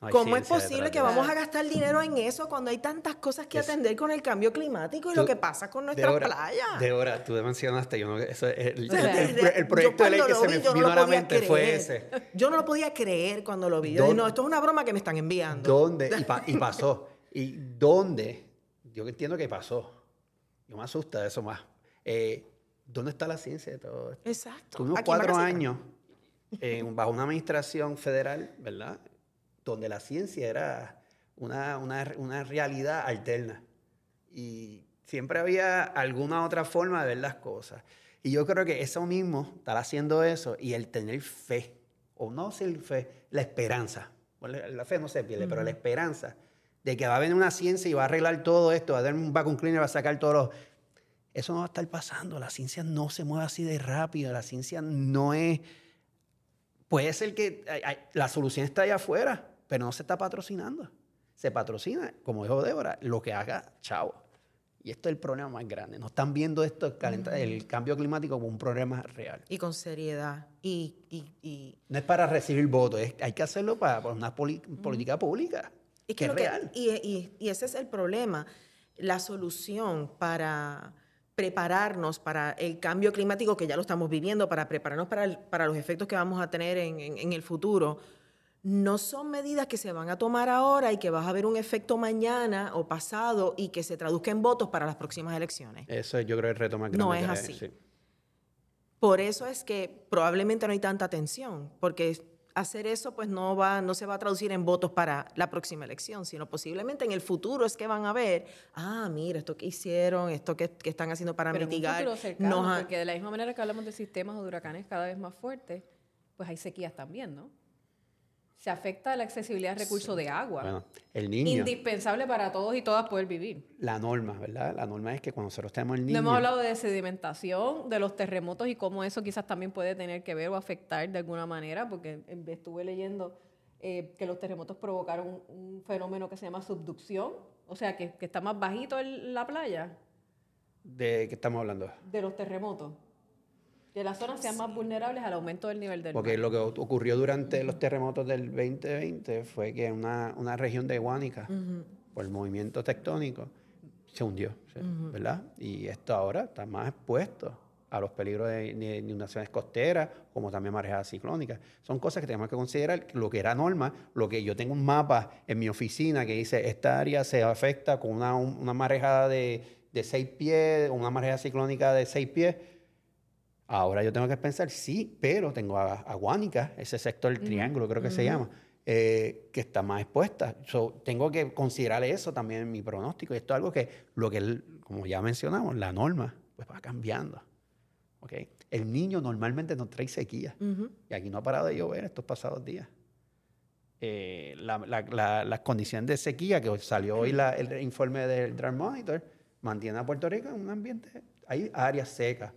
Hay ¿Cómo es posible que vamos a gastar dinero en eso cuando hay tantas cosas que Es- atender con el cambio climático y Tú- lo que pasa con nuestras Débora, playas? Débora, tú mencionaste, yo no, eso es el, yo proyecto de ley que se me no vino a la mente fue creer. ese. Yo no lo podía creer cuando lo vi. Yo dije, ¿Dónde- no, esto es una broma que me están enviando. ¿Dónde? [laughs] Y, pa- y pasó. ¿Y dónde? Yo entiendo que pasó. Yo me asusta de eso más. Eh, ¿Dónde está la ciencia de todo esto? Exacto. Tuvimos cuatro años en- bajo una administración federal, ¿verdad? Donde la ciencia era una, una- una realidad alterna. Y siempre había alguna otra forma de ver las cosas. Y yo creo que eso mismo, estar haciendo eso y el tener fe, o no ser fe, la esperanza. La fe no se pierde, pero la esperanza de que va a venir una ciencia y va a arreglar todo esto, va a dar un vacuum cleaner, va a sacar todos los... Eso no va a estar pasando. La ciencia no se mueve así de rápido. La ciencia no es... Puede ser que la solución está allá afuera, pero no se está patrocinando. Se patrocina, como dijo Débora, lo que haga chavo. Y esto es el problema más grande. No están viendo esto, el, calenta- el cambio climático, como un problema real. Y con seriedad. Y, y, y No es para recibir votos, es- hay que hacerlo para, para una poli- política pública. Es que es que- real. y, y- y ese es el problema. La solución para prepararnos para el cambio climático que ya lo estamos viviendo, para prepararnos para, el- para los efectos que vamos a tener en, en- en el futuro, no son medidas que se van a tomar ahora y que vas a ver un efecto mañana o pasado y que se traduzca en votos para las próximas elecciones. Eso es, yo creo, el reto más grande. No es así. sí. Por eso es que probablemente no hay tanta atención, porque hacer eso pues no va no se va a traducir en votos para la próxima elección, sino posiblemente en el futuro es que van a ver, ah, mira, esto que hicieron, esto que, que están haciendo para Pero en un mitigar. futuro cercano, nos ha- porque de la misma manera que hablamos de sistemas o de huracanes cada vez más fuertes, pues hay sequías también, ¿no? Se afecta la accesibilidad a recursos de agua. Bueno, el niño, indispensable para todos y todas poder vivir. la norma, ¿verdad? La norma es que cuando nosotros tenemos el No niño... hemos hablado de sedimentación, de los terremotos y cómo eso quizás también puede tener que ver o afectar de alguna manera, porque eh, estuve leyendo eh, que los terremotos provocaron un, un fenómeno que se llama subducción, o sea, que, que está más bajito en la playa ¿De qué estamos hablando? de los terremotos. Que las zonas sean más vulnerables al aumento del nivel del Porque mar. lo que ocurrió durante los terremotos del 2020 fue que una, una región de Guánica, por el movimiento tectónico, se hundió, ¿sí? ¿verdad? Y esto ahora está más expuesto a los peligros de, de inundaciones costeras, como también marejadas ciclónicas. Son cosas que tenemos que considerar, lo que era norma, lo que yo tengo un mapa en mi oficina que dice, esta área se afecta con una, un- una marejada de, de seis pies, una marejada ciclónica de seis pies, Ahora yo tengo que pensar, sí, pero tengo a, a Guánica, ese sector del triángulo creo que se llama, eh, que está más expuesta. So, tengo que considerar eso también en mi pronóstico. Y esto es algo que, lo que como ya mencionamos, la norma pues va cambiando. ¿ok? El niño normalmente no trae sequía. Y aquí no ha parado de llover estos pasados días. Eh, la- la- la- las condiciones de sequía, que salió hoy el informe del Drought Monitor, mantiene a Puerto Rico en un ambiente, hay áreas secas,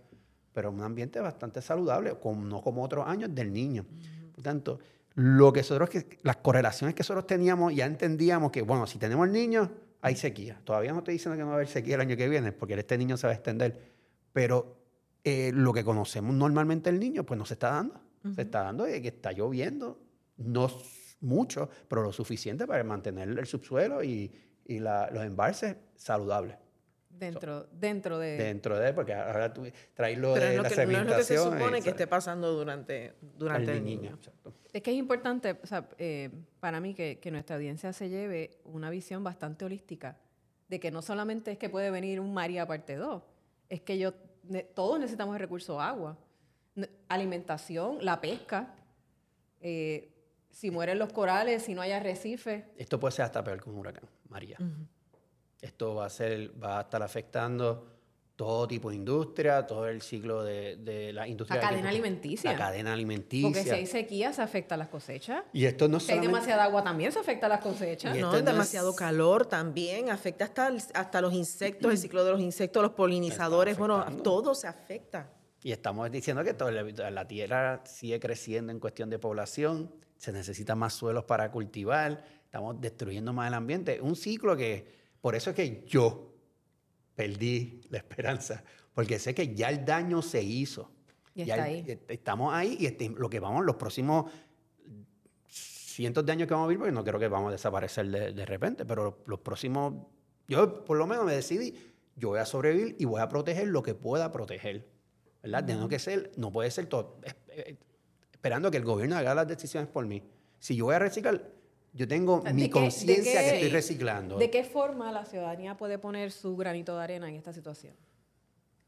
pero un ambiente bastante saludable, como, no como otros años del niño. Por tanto, lo que nosotros, que, las correlaciones que nosotros teníamos, ya entendíamos que, bueno, si tenemos niños, hay sequía. Todavía no estoy diciendo que no va a haber sequía el año que viene, porque este niño se va a extender, pero eh, lo que conocemos normalmente el niño, pues no se está dando. Se está dando de que está lloviendo, no mucho, pero lo suficiente para mantener el subsuelo y, y la- los embalses saludables. Dentro, dentro de... Dentro de, porque ahora tú traes lo Pero de lo la que, no es lo que se supone que esté pasando durante, durante el, niño. Es que es importante, o sea, eh, para mí, que, que nuestra audiencia se lleve una visión bastante holística de que no solamente es que puede venir un María parte 2, es que yo, ne- todos necesitamos el recurso agua, alimentación, la pesca, eh, si mueren los corales, si no hay arrecifes. Esto puede ser hasta peor que un huracán, María. Esto va a, ser, va a estar afectando todo tipo de industria, todo el ciclo de, de la industria. La cadena alimenticia. La cadena alimenticia. Porque si hay sequía, se afecta a las cosechas. Y esto no Si hay demasiada agua, también se afecta a las cosechas. Y No, demasiado es- calor también afecta hasta, el- hasta los insectos, el ciclo de los insectos, los polinizadores, bueno, todo se afecta. Y estamos diciendo que todo la, la tierra sigue creciendo en cuestión de población, se necesitan más suelos para cultivar, estamos destruyendo más el ambiente. Un ciclo que, por eso es que yo perdí la esperanza, porque sé que ya el daño se hizo. Ya está el- ahí. est- Estamos ahí y este- lo que vamos, los próximos cientos de años que vamos a vivir, porque no creo que vamos a desaparecer de, de repente, pero los próximos, yo por lo menos me decidí, yo voy a sobrevivir y voy a proteger lo que pueda proteger. ¿Verdad? Tengo que ser, no puede ser todo, eh, esperando que el gobierno haga las decisiones por mí. Si yo voy a reciclar, yo tengo ¿De mi conciencia que estoy reciclando. ¿De qué forma la ciudadanía puede poner su granito de arena en esta situación?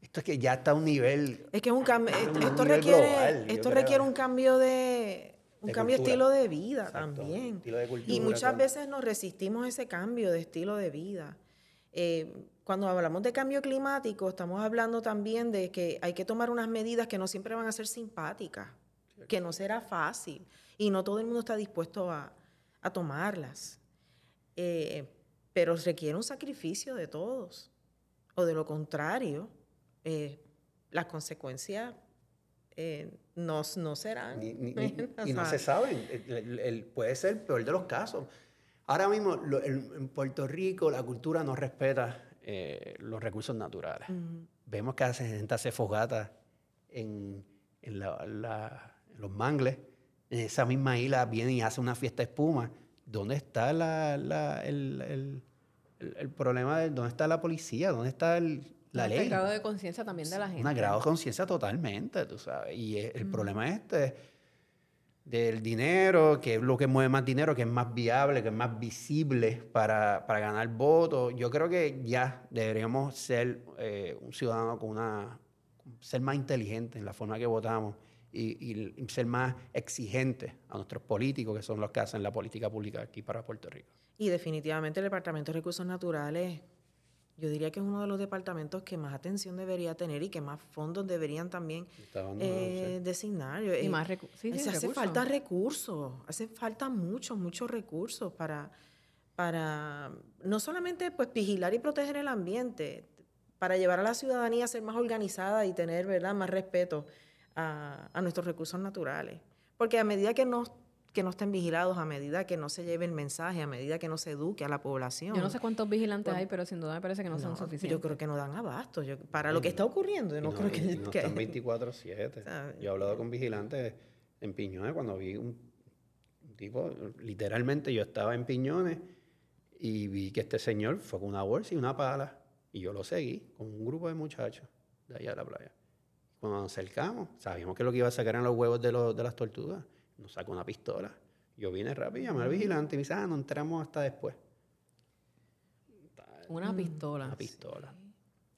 Esto es que ya está a un nivel Es que es un cambio, Es esto, esto requiere, global, esto requiere un cambio de un De cambio de cultura. estilo de vida Exacto, también. estilo de y cultura, muchas con- veces nos resistimos a ese cambio de estilo de vida. Eh, cuando hablamos de cambio climático, estamos hablando también de que hay que tomar unas medidas que no siempre van a ser simpáticas, que no será fácil y no todo el mundo está dispuesto a, a tomarlas. Eh, pero requiere un sacrificio de todos. O de lo contrario, eh, las consecuencias eh, no, no serán. Ni- ni- [laughs] y no se saben. El- el- el- puede ser el peor de los casos. Ahora mismo lo- en Puerto Rico la cultura no respeta eh, los recursos naturales. Vemos que hace gente hace fogata en, en la- la- en los mangles. En esa misma isla viene y hace una fiesta de espuma. ¿Dónde está la, la- el, el- el- problema? De, ¿Dónde está la policía? ¿Dónde está el- la ley? grado de conciencia también de la gente. Un grado de conciencia totalmente, tú sabes. Y el problema es este del dinero, que es lo que mueve más dinero, que es más viable, que es más visible para, para ganar votos. Yo creo que ya deberíamos ser eh, un ciudadano con una ser más inteligente en la forma que votamos y, y- ser más exigentes a nuestros políticos, que son los que hacen la política pública aquí para Puerto Rico. Y definitivamente el Departamento de Recursos Naturales, yo diría que es uno de los departamentos que más atención debería tener y que más fondos deberían también eh, sí. designar. Y más recu- sí, sí, hace recursos. falta recursos, hace falta muchos, muchos recursos para, para no solamente pues vigilar y proteger el ambiente, para llevar a la ciudadanía a ser más organizada y tener ¿verdad? más respeto a, a nuestros recursos naturales. Porque a medida que nos que no estén vigilados, a medida que no se lleve el mensaje, a medida que no se eduque a la población. Yo no sé cuántos vigilantes hay, pero sin duda me parece que no, son suficientes. Yo creo que no dan abasto. Yo, para lo que está ocurriendo, yo no, creo que... [laughs] no están 24-7. [laughs] Yo he hablado con vigilantes en Piñones cuando vi un, tipo, literalmente yo estaba en Piñones y vi que este señor fue con una bolsa y una pala y yo lo seguí con un grupo de muchachos de allá de la playa. Cuando nos acercamos, sabíamos que lo que iba a sacar eran los huevos de, los, de las tortugas. Nos sacó una pistola. Yo vine rápido, llamé al vigilante y me dice, ah, no entramos hasta después. Una pistola. Una pistola.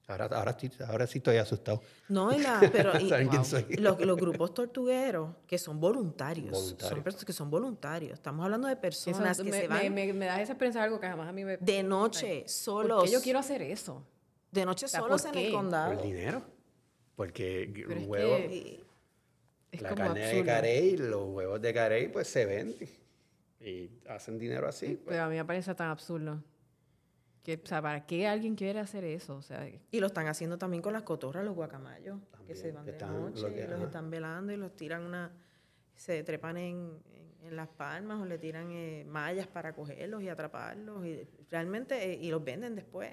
Ahora, ahora, ahora sí estoy asustado. No, pero Los, grupos tortugueros que son voluntarios, son personas que son voluntarios. Estamos hablando de personas que se van. Me, me, das esa experiencia algo que jamás a mí me. De noche, solos. ¿Por qué yo quiero hacer eso? De noche solos en el condado. Por el dinero. Porque un huevo. la carne de carey, los huevos de carey, pues se venden. Y hacen dinero así. Pues. Pero a mí me parece tan absurdo. Que, o sea, ¿para qué alguien quiere hacer eso? O sea, y lo están haciendo también con las cotorras, los guacamayos, que se van de noche y los están velando y los tiran una... Se trepan en, en, las palmas o le tiran eh, mallas para cogerlos y atraparlos. Y realmente, eh, y los venden después.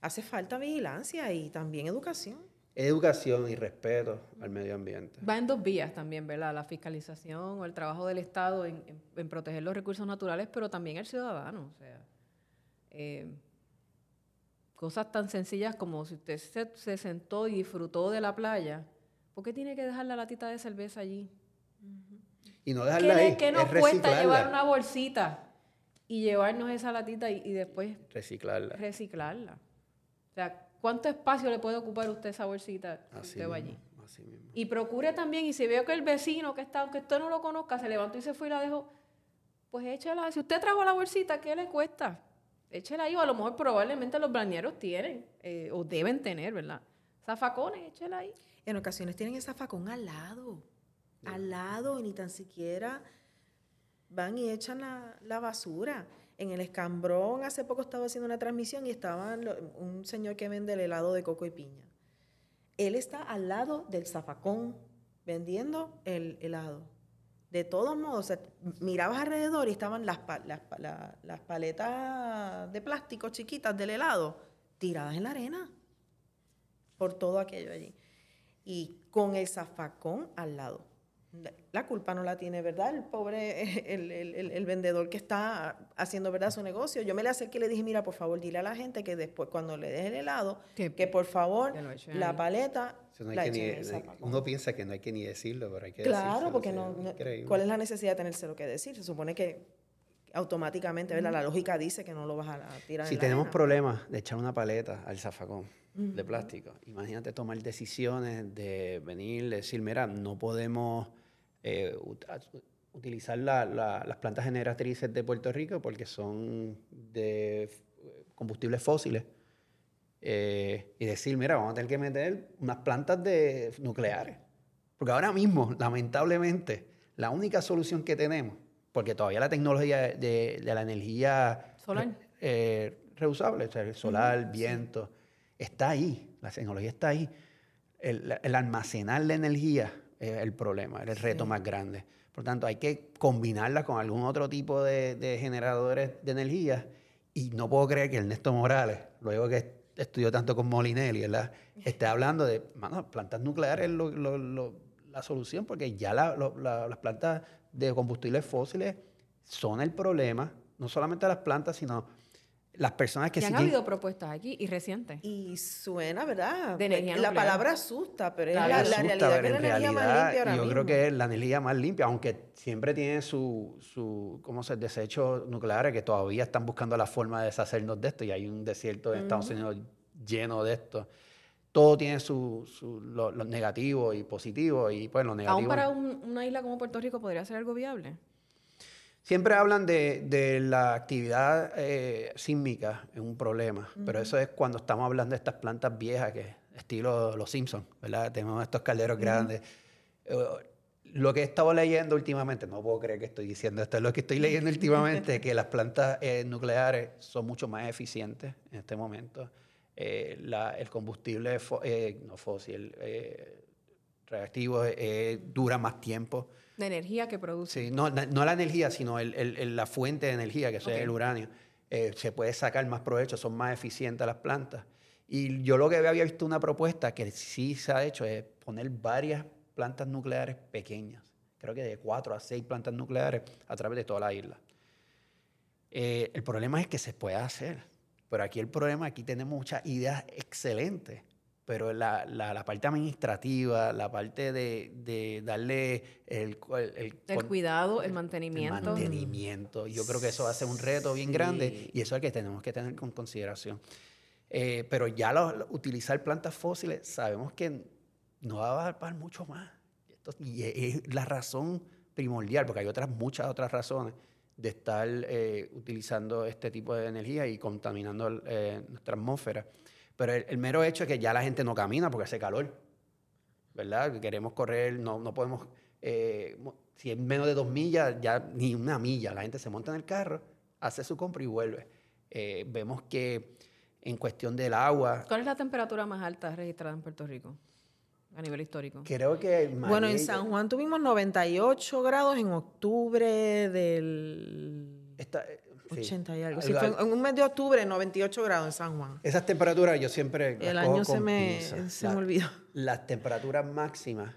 Hace falta vigilancia y también educación. Educación y respeto al medio ambiente. Va en dos vías también, ¿verdad? La fiscalización o el trabajo del Estado en, en proteger los recursos naturales, pero también el ciudadano. O sea, eh, cosas tan sencillas como si usted se, sentó y disfrutó de la playa, ¿por qué tiene que dejar la latita de cerveza allí? Y no dejarla ¿Qué, ahí. ¿Qué nos cuesta llevar una bolsita y llevarnos esa latita y, después reciclarla? Reciclarla. O sea, ¿cuánto espacio le puede ocupar usted esa bolsita si usted va allí? Y procure también, y si veo que el vecino que está, aunque usted no lo conozca, se levantó y se fue y la dejó, pues échala. Si usted trajo la bolsita, ¿qué le cuesta? échela ahí, o a lo mejor probablemente los bañeros tienen, eh, o deben tener, ¿verdad? Zafacones, échela ahí. En ocasiones tienen el zafacón al lado, al lado, y ni tan siquiera van y echan la, basura. En el escambrón, hace poco estaba haciendo una transmisión y estaba un señor que vende el helado de coco y piña. Él está al lado del zafacón vendiendo el helado de todos modos, mirabas alrededor y estaban las, paletas de plástico chiquitas del helado tiradas en la arena por todo aquello allí. Y con el zafacón al lado la culpa no la tiene, ¿verdad? El pobre, [laughs] el, vendedor que está haciendo, ¿verdad? Su negocio. Yo me le acerqué y le dije, mira, por favor, dile a la gente que después, cuando le des el helado, que, por favor, la paleta... uno piensa que no hay que ni decirlo, pero hay que decirlo. Claro, porque no, ¿cuál es la necesidad de tenérselo que decir? Se supone que automáticamente, ¿verdad? La lógica dice que no lo vas a, tirar Si tenemos problemas de echar una paleta al zafacón de plástico, imagínate tomar decisiones de venir, decir, mira, no podemos eh, utilizar las plantas generatrices de Puerto Rico porque son de combustibles fósiles eh, y decir, mira, vamos a tener que meter unas plantas de nucleares. Porque ahora mismo, lamentablemente, la única solución que tenemos, porque todavía la tecnología de, la energía solar. Eh, reusable, el solar, viento, está ahí, la tecnología está ahí. el almacenar la energía el problema, el reto más grande. Por tanto, hay que combinarla con algún otro tipo de, generadores de energía. Y no puedo creer que Ernesto Morales, luego que estudió tanto con Molinelli, ¿verdad? esté hablando de, plantas nucleares es la solución, porque ya las plantas de combustibles fósiles son el problema, no solamente las plantas, sino las personas que y han habido propuestas aquí y recientes. Y suena, ¿verdad? De energía la palabra asusta, pero es la, realidad que es la energía más limpia ahora Yo creo que es la energía más limpia, aunque siempre tiene su, su ¿cómo se desechos nucleares que todavía están buscando la forma de deshacernos de esto y hay un desierto de Estados Unidos lleno de esto. Todo tiene su, su lo, negativo y positivo y pues lo negativo. Aún para una isla como Puerto Rico podría ser algo viable. Siempre hablan de, la actividad eh, sísmica en un problema, pero eso es cuando estamos hablando de estas plantas viejas, que estilo los Simpsons, ¿verdad? Tenemos estos calderos grandes. Eh, lo que he estado leyendo últimamente, no puedo creer que estoy diciendo esto, es lo que estoy leyendo [laughs] últimamente, que las plantas eh, nucleares son mucho más eficientes en este momento. El combustible no fósil, reactivo, dura más tiempo De energía que produce. Sí, no, no la energía, sino el- el- la fuente de energía, que es el uranio. Eh, se puede sacar más provecho, son más eficientes las plantas. Y yo lo que había visto una propuesta que sí se ha hecho es poner varias plantas nucleares pequeñas, creo que de cuatro a seis plantas nucleares a través de toda la isla. Eh, el problema es que se puede hacer, pero aquí el problema, aquí tenemos muchas ideas excelentes, pero la, la- la parte administrativa, la parte de, de darle el, el- el El cuidado, el mantenimiento. mantenimiento. Yo creo que eso va a ser un reto bien grande y eso es el que tenemos que tener con consideración. Eh, pero ya lo- lo- utilizar plantas fósiles, sabemos que no va a pagar mucho más. Esto- y es, es la razón primordial, porque hay otras muchas otras razones de estar eh, utilizando este tipo de energía y contaminando eh, nuestra atmósfera. Pero el, el mero hecho es que ya la gente no camina porque hace calor. ¿verdad? Que Queremos correr, no, no podemos, eh, si es menos de dos millas, ya ni una milla, la gente se monta en el carro, hace su compra y vuelve. Eh, vemos que en cuestión del agua, ¿Cuál es la temperatura más alta registrada en Puerto Rico a nivel histórico? creo que... Bueno, en San Juan tuvimos 98 grados en octubre del Esta- eh, sí. 80 y algo. Sí, fue en un mes de octubre, 98 grados en San Juan. Esas temperaturas yo siempre... las El cojo año se con me, se La- me olvidó. Las temperaturas máximas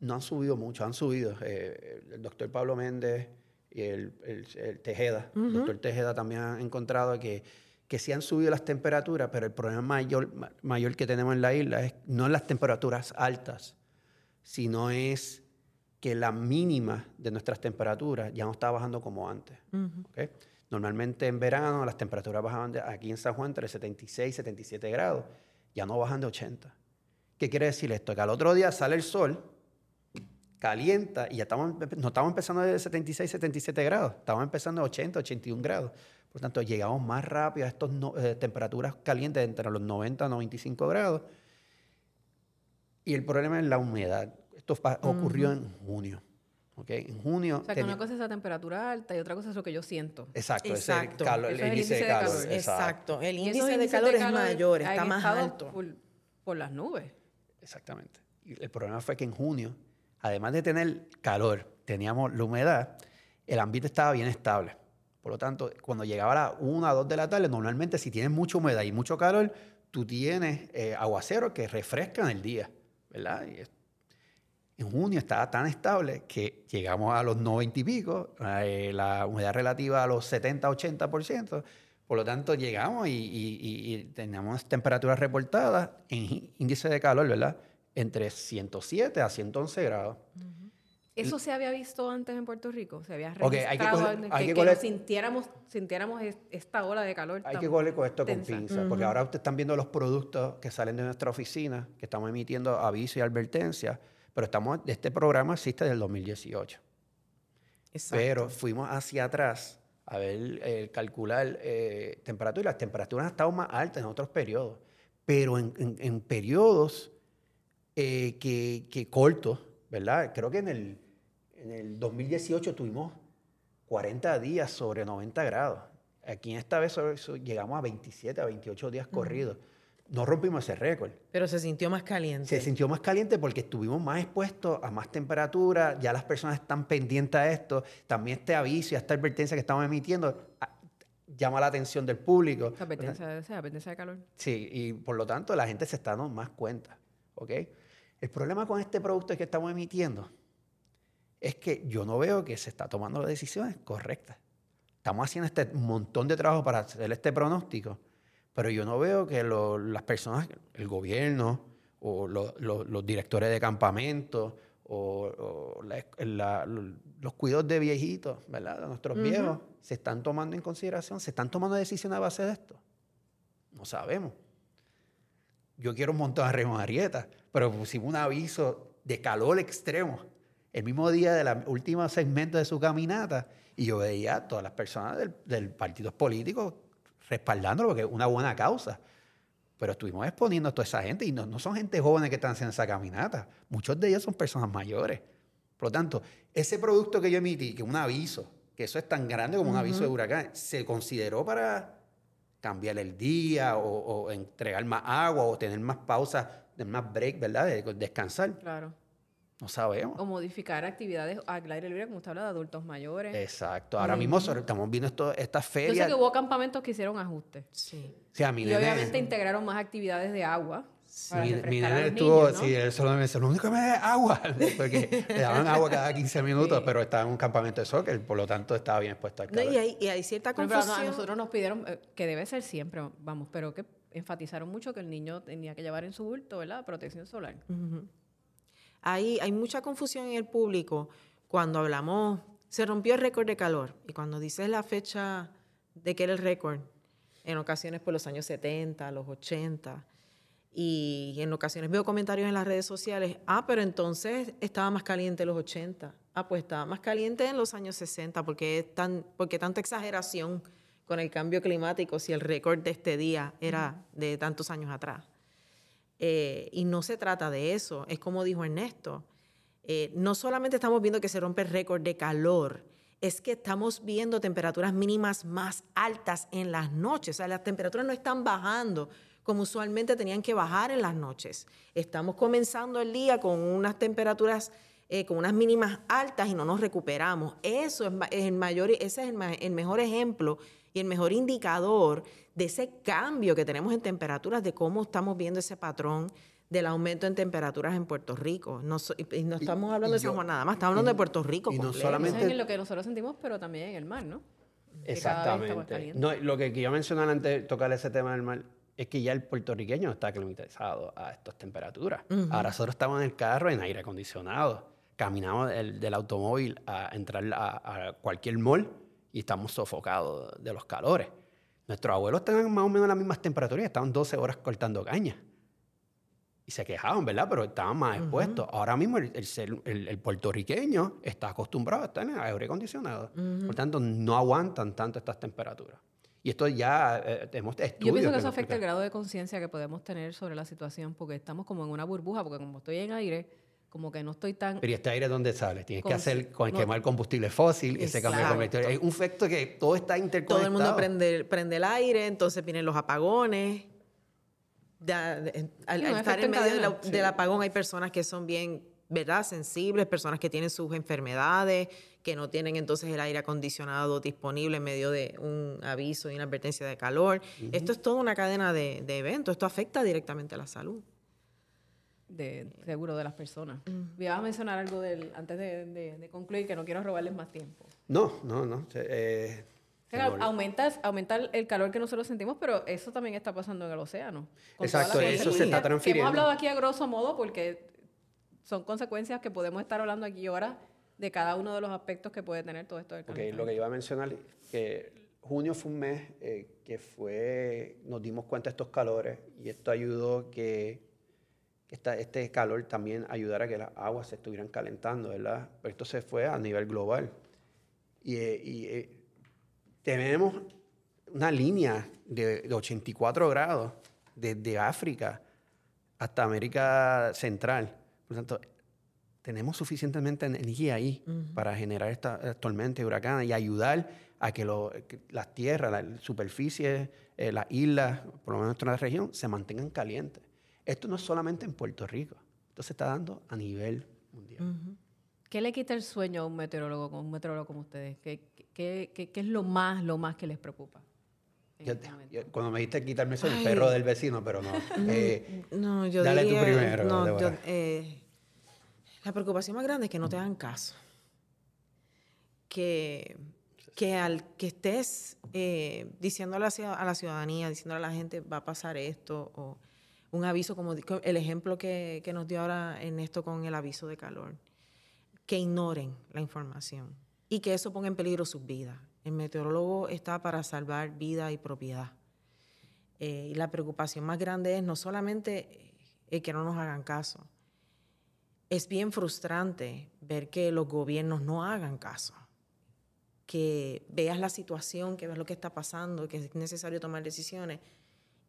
no han subido mucho, han subido. Eh, el doctor Pablo Méndez y el, el- el Tejeda, el doctor Tejeda también han encontrado que, que sí han subido las temperaturas, pero el problema mayor, ma- mayor que tenemos en la isla es no las temperaturas altas, sino es que la mínima de nuestras temperaturas ya no está bajando como antes. ¿ok? Normalmente en verano las temperaturas bajaban de- aquí en San Juan entre 76 y 77 grados, ya no bajan de 80. ¿Qué quiere decir esto? Que al otro día sale el sol, calienta y ya estamos, no estamos empezando de 76, 77 grados, estamos empezando de 80, 81 grados. Por tanto, llegamos más rápido a estas temperaturas calientes entre los 90 y 95 grados. Y el problema es la humedad. Esto ocurrió en junio. ¿ok? En junio. O sea, que una cosa es la temperatura alta y otra cosa es lo que yo siento. Exacto, ese es el, Exacto. calor, el es el índice de calor. calor. Exacto. El índice de calor es mayor, está más alto. Por, por las nubes. Exactamente. Y el problema fue que en junio, además de tener calor, teníamos la humedad, el ambiente estaba bien estable. Por lo tanto, cuando llegaba a las 1 o 2 de la tarde, normalmente si tienes mucha humedad y mucho calor, tú tienes eh, aguaceros que refrescan el día, ¿verdad? En junio estaba tan estable que llegamos a los 90 y pico, eh, la humedad relativa a los 70-80%. Por lo tanto, llegamos y, y- y- y teníamos temperaturas reportadas en índice de calor, ¿verdad? Entre 107 a 111 grados. ¿Eso se había visto antes en Puerto Rico? ¿Se había Ok, hay que registrado coger- antes hay que, que que coger- sintiéramos, sintiéramos es- esta ola de calor Hay que cogerle con esto con pinzas, porque ahora ustedes están viendo los productos que salen de nuestra oficina, que estamos emitiendo aviso y advertencia, pero estamos, este programa existe desde el 2018. Exacto. Pero fuimos hacia atrás a ver, eh, calcular eh, temperatura y las temperaturas han estado más altas en otros periodos, pero en, en- en periodos eh, que, que cortos, ¿verdad? Creo que en el, en el 2018 tuvimos 40 días sobre 90 grados. Aquí en esta vez llegamos a 27, a 28 días corridos. No rompimos ese récord. Pero se sintió más caliente. Se sintió más caliente porque estuvimos más expuestos a más temperatura, ya las personas están pendientes a esto, también este aviso y esta advertencia que estamos emitiendo ah, llama la atención del público. Esa advertencia, esa advertencia de calor. Sí, y por lo tanto la gente se está dando más cuenta, ¿ok? El problema con este producto que estamos emitiendo es que yo no veo que se está tomando las decisiones correctas. Estamos haciendo este montón de trabajo para hacer este pronóstico, pero yo no veo que lo- las personas, el gobierno o lo- lo- los directores de campamento o, o la- la- los cuidados de viejitos, ¿verdad? De nuestros viejos, se están tomando en consideración, se están tomando decisiones a base de esto. No sabemos. Yo quiero un montón de Remo Arieta, pero pusimos un aviso de calor extremo el mismo día de la última segmento de su caminata y yo veía a todas las personas del, del partido político respaldándolo porque es una buena causa. Pero estuvimos exponiendo a toda esa gente y no, no son gente joven que están haciendo esa caminata. Muchos de ellos son personas mayores. Por lo tanto, ese producto que yo emití, que es un aviso, que eso es tan grande como un aviso de huracán, se consideró para cambiar el día o, o entregar más agua o tener más pausas, tener más break, ¿verdad? De- descansar. Claro. No sabemos. O modificar actividades al aire libre, como usted habla, de adultos mayores. Exacto. Ahora mismo estamos viendo esto, estas Yo sé ferias. que hubo campamentos que hicieron ajustes. Sí. O sea, mi Y nene- obviamente integraron más actividades de agua. para mi, a nene estuvo, niños, ¿no? sí, él solo me decía, lo único que me da es agua, [laughs] porque le daban agua cada 15 minutos, Sí. pero estaba en un campamento de soccer, por lo tanto estaba bien expuesto al No, calor. y, hay, y hay cierta Por ejemplo, a confusión. nosotros nos pidieron, eh, que debe ser siempre, vamos, pero que enfatizaron mucho que el niño tenía que llevar en su bulto, ¿verdad? Protección solar. Hay, hay mucha confusión en el público cuando hablamos, se rompió el récord de calor. Y cuando dices la fecha de que era el récord, en ocasiones por los años 70, los 80, y en ocasiones veo comentarios en las redes sociales, ah, pero entonces estaba más caliente en los 80. Ah, pues estaba más caliente en los años 60, porque es tan, porque tanta exageración con el cambio climático si el récord de este día era de tantos años atrás. Eh, y no se trata de eso, es como dijo Ernesto. eh, no solamente estamos viendo que se rompe el récord de calor, es que estamos viendo temperaturas mínimas más altas en las noches. O sea, las temperaturas no están bajando como usualmente tenían que bajar en las noches. Estamos comenzando el día con unas temperaturas, eh, con unas mínimas altas y no nos recuperamos. Eso es, el mayor, ese es el, el mejor ejemplo y el mejor indicador de ese cambio que tenemos en temperaturas, de cómo estamos viendo ese patrón del aumento en temperaturas en Puerto Rico. No, so- y- no estamos hablando y de San Juan nada más, estamos hablando de Puerto Rico. y no completo. solamente- Eso es en lo que nosotros sentimos, pero también en el mar, ¿no? Exactamente. No, lo que quería mencionar antes de tocar ese tema del mar es que ya el puertorriqueño está climatizado a estas temperaturas. Ahora nosotros estamos en el carro en aire acondicionado. Caminamos del, del automóvil a entrar a, a cualquier mall y estamos sofocados de los calores. Nuestros abuelos estaban más o menos en las mismas temperaturas estaban 12 horas cortando caña. Y se quejaban, ¿verdad? Pero estaban más expuestos. Ahora mismo el, el el- el puertorriqueño está acostumbrado a estar en aire acondicionado. Por tanto, no aguantan tanto estas temperaturas. Y esto ya eh, tenemos estudios. Yo pienso que nos eso afecta el grado de conciencia que podemos tener sobre la situación, porque estamos como en una burbuja, porque como estoy en aire, como que no estoy tan... Pero ¿y este aire dónde sale? Tienes que hacer con no. quemar combustible fósil y ese cambio de Exacto. combustible. Es un efecto que todo está interconectado. Todo el mundo prende, prende el aire, entonces vienen los apagones. De- al, Sí, un al estar en en medio de la- cadena. del apagón hay personas que son bien, ¿verdad? Sensibles, personas que tienen sus enfermedades, que no tienen entonces el aire acondicionado disponible en medio de un aviso y una advertencia de calor. Esto es toda una cadena de, de eventos. Esto afecta directamente a la salud. De seguro de las personas. Voy a mencionar algo del, antes de, de- de concluir, que no quiero robarles más tiempo. No, no, no. eh, aumenta, aumenta el- calor que nosotros sentimos, pero eso también está pasando en el océano. Exacto, eso se está que transfiriendo. Hemos hablado aquí a grosso modo porque son consecuencias que podemos estar hablando aquí ahora de cada uno de los aspectos que puede tener todo esto del Ok, lo calentamiento. que iba a mencionar, que junio fue un mes eh, que fue, nos dimos cuenta de estos calores y esto ayudó que esta- este calor también ayudara a que las aguas se estuvieran calentando, ¿verdad? Pero esto se fue a nivel global. Y, eh, y, eh, tenemos una línea de, de 84 grados desde África hasta América Central. Por lo tanto, tenemos suficientemente energía ahí para generar estas tormentas y huracanes y ayudar a que, lo- que las tierras, la superficie, eh, las islas, por lo menos en nuestra región, se mantengan calientes. Esto no es solamente en Puerto Rico, esto se está dando a nivel mundial. ¿Qué le quita el sueño a un meteorólogo, como un meteorólogo como ustedes? ¿Qué, qué- qué- qué es lo más, lo más que les preocupa? Yo- este yo- cuando me dijiste quitarme eso, el perro del vecino, pero no. Eh, No, yo Dale tú diría, primero, no, yo, eh, la preocupación más grande es que no te hagan caso. Que, que al que estés eh, diciéndole a a la ciudadanía, diciéndole a la gente, va a pasar esto, o un aviso como el ejemplo que, que nos dio ahora en esto con el aviso de calor, que ignoren la información y que eso ponga en peligro sus vidas. El meteorólogo está para salvar vida y propiedad. Eh, y la preocupación más grande es no solamente eh, que no nos hagan caso, es bien frustrante ver que los gobiernos no hagan caso, que veas la situación, que veas lo que está pasando, que es necesario tomar decisiones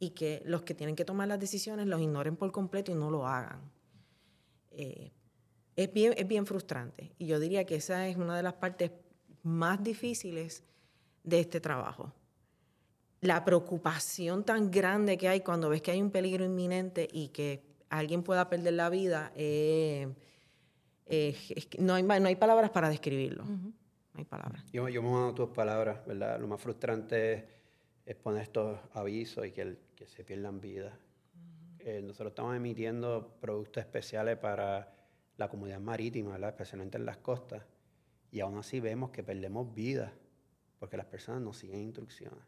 y que los que tienen que tomar las decisiones los ignoren por completo y no lo hagan. Eh, es, bien, es bien frustrante y yo diría que esa es una de las partes más difíciles de este trabajo la preocupación tan grande que hay cuando ves que hay un peligro inminente y que alguien pueda perder la vida eh, eh, es que no, hay, no hay palabras para describirlo. No hay palabras. Yo, yo me mando tus palabras, ¿verdad? Lo más frustrante es, es poner estos avisos y que, el- que se pierdan vidas. Eh, nosotros estamos emitiendo productos especiales para la comunidad marítima, ¿verdad? especialmente en las costas, y aún así vemos que perdemos vidas porque las personas no siguen instrucciones.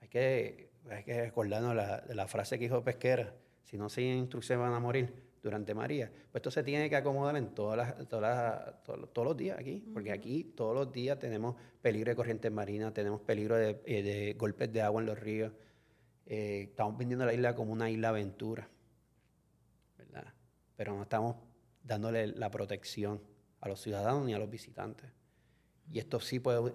Hay que, hay que recordarnos la, la frase que dijo Pesquera, si no siguen instrucciones van a morir durante María. Pues esto se tiene que acomodar en todas las, todas las- todos, los- todos los días aquí, porque aquí todos los días tenemos peligro de corrientes marinas, tenemos peligro de, eh, de golpes de agua en los ríos. Eh, estamos vendiendo la isla como una isla aventura, ¿verdad? Pero no estamos dándole la protección a los ciudadanos ni a los visitantes. Y esto sí puede eh,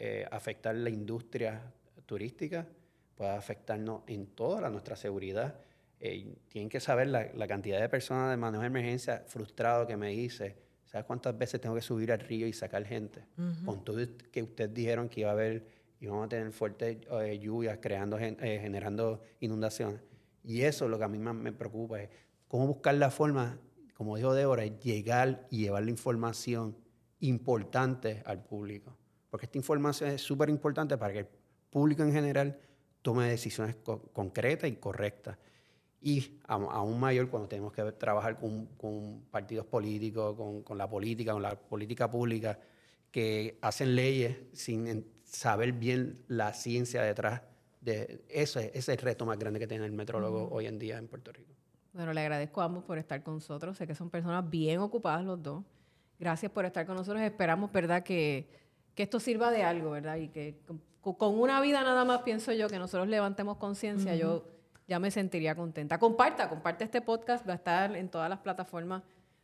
eh, afectar la industria turística, puede afectarnos en toda la- nuestra seguridad. Eh, tienen que saber la, la cantidad de personas de manejo de emergencia frustrado que me dice, ¿sabes cuántas veces tengo que subir al río y sacar gente? Con todo que ustedes dijeron que iba a haber, íbamos a tener fuertes eh, lluvias creando, eh, generando inundaciones. Y eso es lo que a mí más me preocupa, es cómo buscar la forma, como dijo Débora, es llegar y llevar la información importante al público. Porque esta información es súper importante para que el público en general tome decisiones co- concretas y correctas. Y aún mayor cuando tenemos que trabajar con, con partidos políticos, con, con la política, con la política pública, que hacen leyes sin saber bien la ciencia detrás de eso. Es, ese es el reto más grande que tiene el metrólogo hoy en día en Puerto Rico. Bueno, le agradezco a ambos por estar con nosotros. Sé que son personas bien ocupadas los dos. Gracias por estar con nosotros. Esperamos, ¿verdad?, que, que esto sirva de algo, ¿verdad? Y que con, con una vida nada más, pienso yo, que nosotros levantemos conciencia, yo ya me sentiría contenta. Comparta, comparte este podcast. Va a estar en todas las plataformas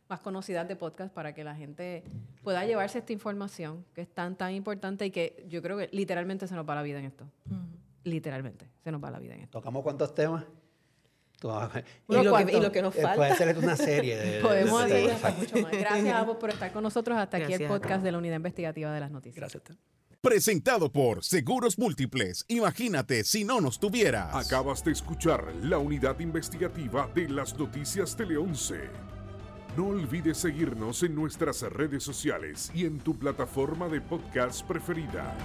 más conocidas de podcast para que la gente pueda llevarse esta información que es tan, tan importante y que yo creo que literalmente se nos va la vida en esto. Literalmente, se nos va la vida en esto. ¿Tocamos cuántos temas? Tú- Y lo, que, cuanto. y lo que nos Eh, falta. Puede ser una serie de... [laughs] de- Podemos de- hacer mucho más. [laughs] Gracias a ambos por estar con nosotros. Hasta aquí el podcast de la Unidad Investigativa de las Noticias. Gracias. a usted. Presentado por Seguros Múltiples. Imagínate si no nos tuvieras. Acabas de escuchar la unidad investigativa de las noticias Tele 11. No olvides seguirnos en nuestras redes sociales y en tu plataforma de podcast preferida.